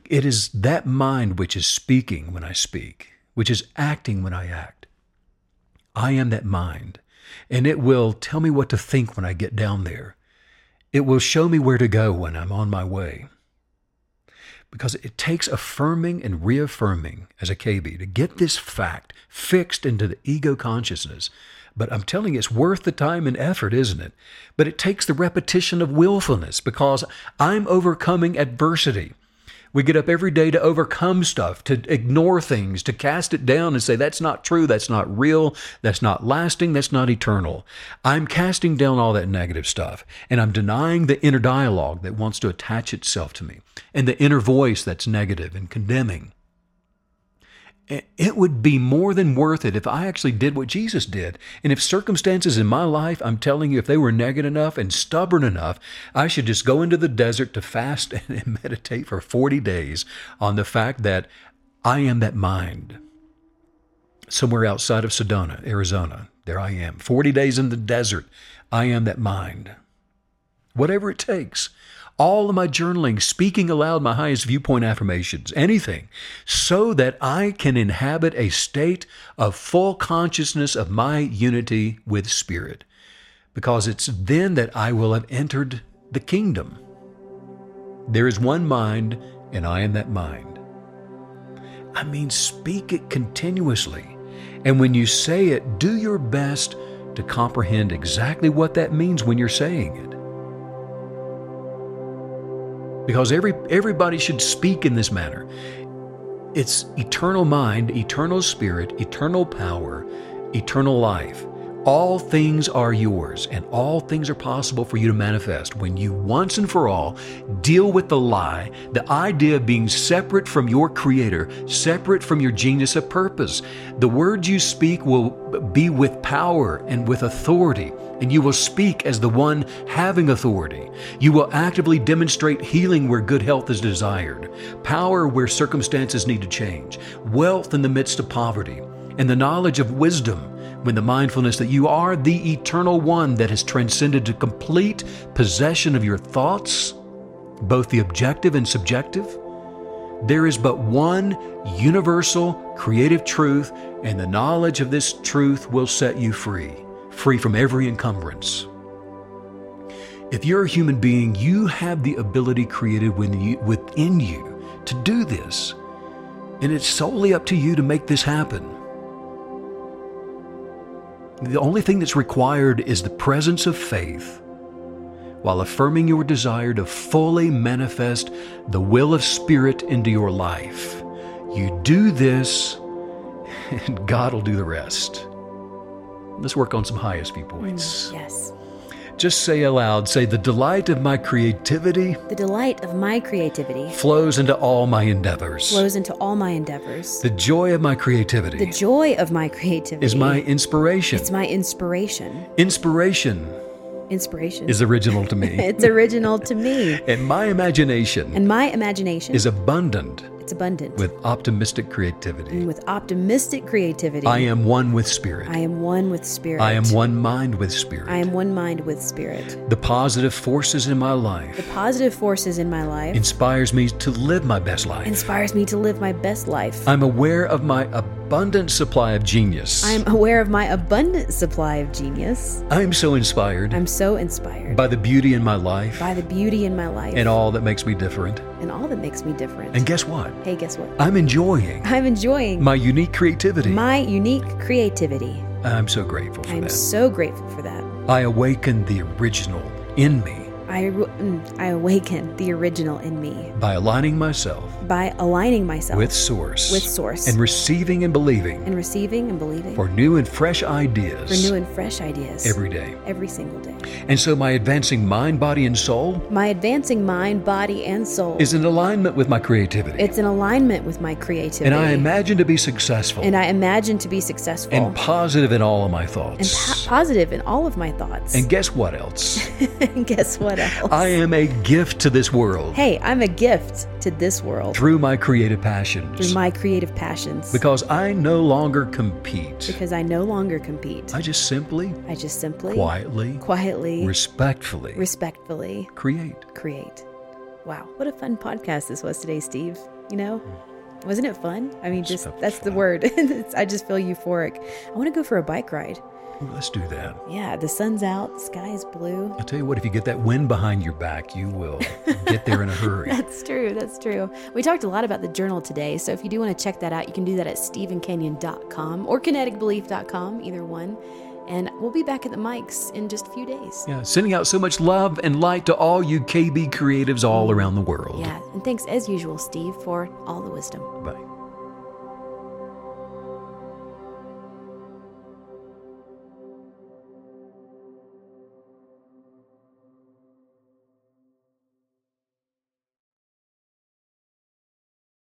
It, is that mind which is speaking when I speak, which is acting when I act. I am that mind. And it will tell me what to think when I get down there. It will show me where to go when I'm on my way. Because it takes affirming and reaffirming as a KB to get this fact fixed into the ego consciousness. But I'm telling you, it's worth the time and effort, isn't it? But it takes the repetition of willfulness because I'm overcoming adversity. We get up every day to overcome stuff, to ignore things, to cast it down and say, that's not true, that's not real, that's not lasting, that's not eternal. I'm casting down all that negative stuff, and I'm denying the inner dialogue that wants to attach itself to me, and the inner voice that's negative and condemning it would be more than worth it if I actually did what Jesus did. And if circumstances in my life, I'm telling you, if they were negative enough and stubborn enough, I should just go into the desert to fast <laughs> and meditate for 40 days on the fact that I am that mind. Somewhere outside of Sedona, Arizona, there I am. 40 days in the desert, I am that mind. Whatever it takes all of my journaling, speaking aloud my highest viewpoint affirmations, anything, so that I can inhabit a state of full consciousness of my unity with Spirit. Because it's then that I will have entered the kingdom. There is one mind, and I am that mind. I mean, speak it continuously. And when you say it, do your best to comprehend exactly what that means when you're saying it because every everybody should speak in this manner. It's eternal mind, eternal spirit, eternal power, eternal life. All things are yours, and all things are possible for you to manifest when you once and for all deal with the lie, the idea of being separate from your Creator, separate from your genius of purpose. The words you speak will be with power and with authority, and you will speak as the one having authority. You will actively demonstrate healing where good health is desired, power where circumstances need to change, wealth in the midst of poverty, and the knowledge of wisdom when the mindfulness that you are the eternal one that has transcended to complete possession of your thoughts, both the objective and subjective, there is but one universal creative truth, and the knowledge of this truth will set you free, free from every encumbrance. If you're a human being, you have the ability created within you to do this, and it's solely up to you to make this happen. The only thing that's required is the presence of faith while affirming your desire to fully manifest the will of Spirit into your life. You do this, <laughs> and God will do the rest. Let's work on some highest viewpoints. Mm, yes. Just say aloud, say, the delight of my creativity. The delight of my creativity flows into all my endeavors. Flows into all my endeavors. The joy of my creativity. The joy of my creativity is my inspiration. It's my inspiration. Inspiration. Inspiration is original to me. <laughs> it's original to me. and my imagination. And my imagination is abundant it's abundant. With optimistic creativity. And with optimistic creativity. I am one with Spirit. I am one with Spirit. I am one mind with Spirit. I am one mind with Spirit. The positive forces in my life. The positive forces in my life. Inspires me to live my best life. Inspires me to live my best life. I'm aware of my abundant supply of genius. I am aware of my abundant supply of genius. I am so inspired. I'm so inspired. By the beauty in my life. By the beauty in my life. And all that makes me different. And all that makes me different. And guess what? Hey, guess what? I'm enjoying. I'm enjoying my unique creativity. My unique creativity. I'm so grateful for I'm that. so grateful for that. I awaken the original in me. I, mm, I awaken the original in me. By aligning myself by aligning myself with source with source and receiving and believing and receiving and believing for new and fresh ideas for new and fresh ideas every day. every single day. And so my advancing mind body and soul my advancing mind body and soul is in alignment with my creativity. It's in alignment with my creativity. And I imagine to be successful. And I imagine to be successful. And positive in all of my thoughts. and po- positive in all of my thoughts. And guess what else? And <laughs> guess what else I am a gift to this world hey I'm a gift to this world through my creative passions. Through my creative passions. Because I no longer compete. Because I no longer compete. I just simply I just simply quietly quietly respectfully respectfully create. Create. Wow, what a fun podcast this was today, Steve. You know? Hmm. Wasn't it fun? I mean, just that's the word. <laughs> I just feel euphoric. I want to go for a bike ride. Ooh, let's do that. Yeah, the sun's out, sky is blue. I'll tell you what, if you get that wind behind your back, you will get there in a hurry. <laughs> That's true. That's true. We talked a lot about the journal today. So if you do want to check that out, you can do that at StevenCanyon.com or kineticbelief.com, either one. And we'll be back at the mics in just a few days. Yeah, sending out so much love and light to all you KB creatives all around the world. Yeah. And thanks as usual, Steve, for all the wisdom. Bye.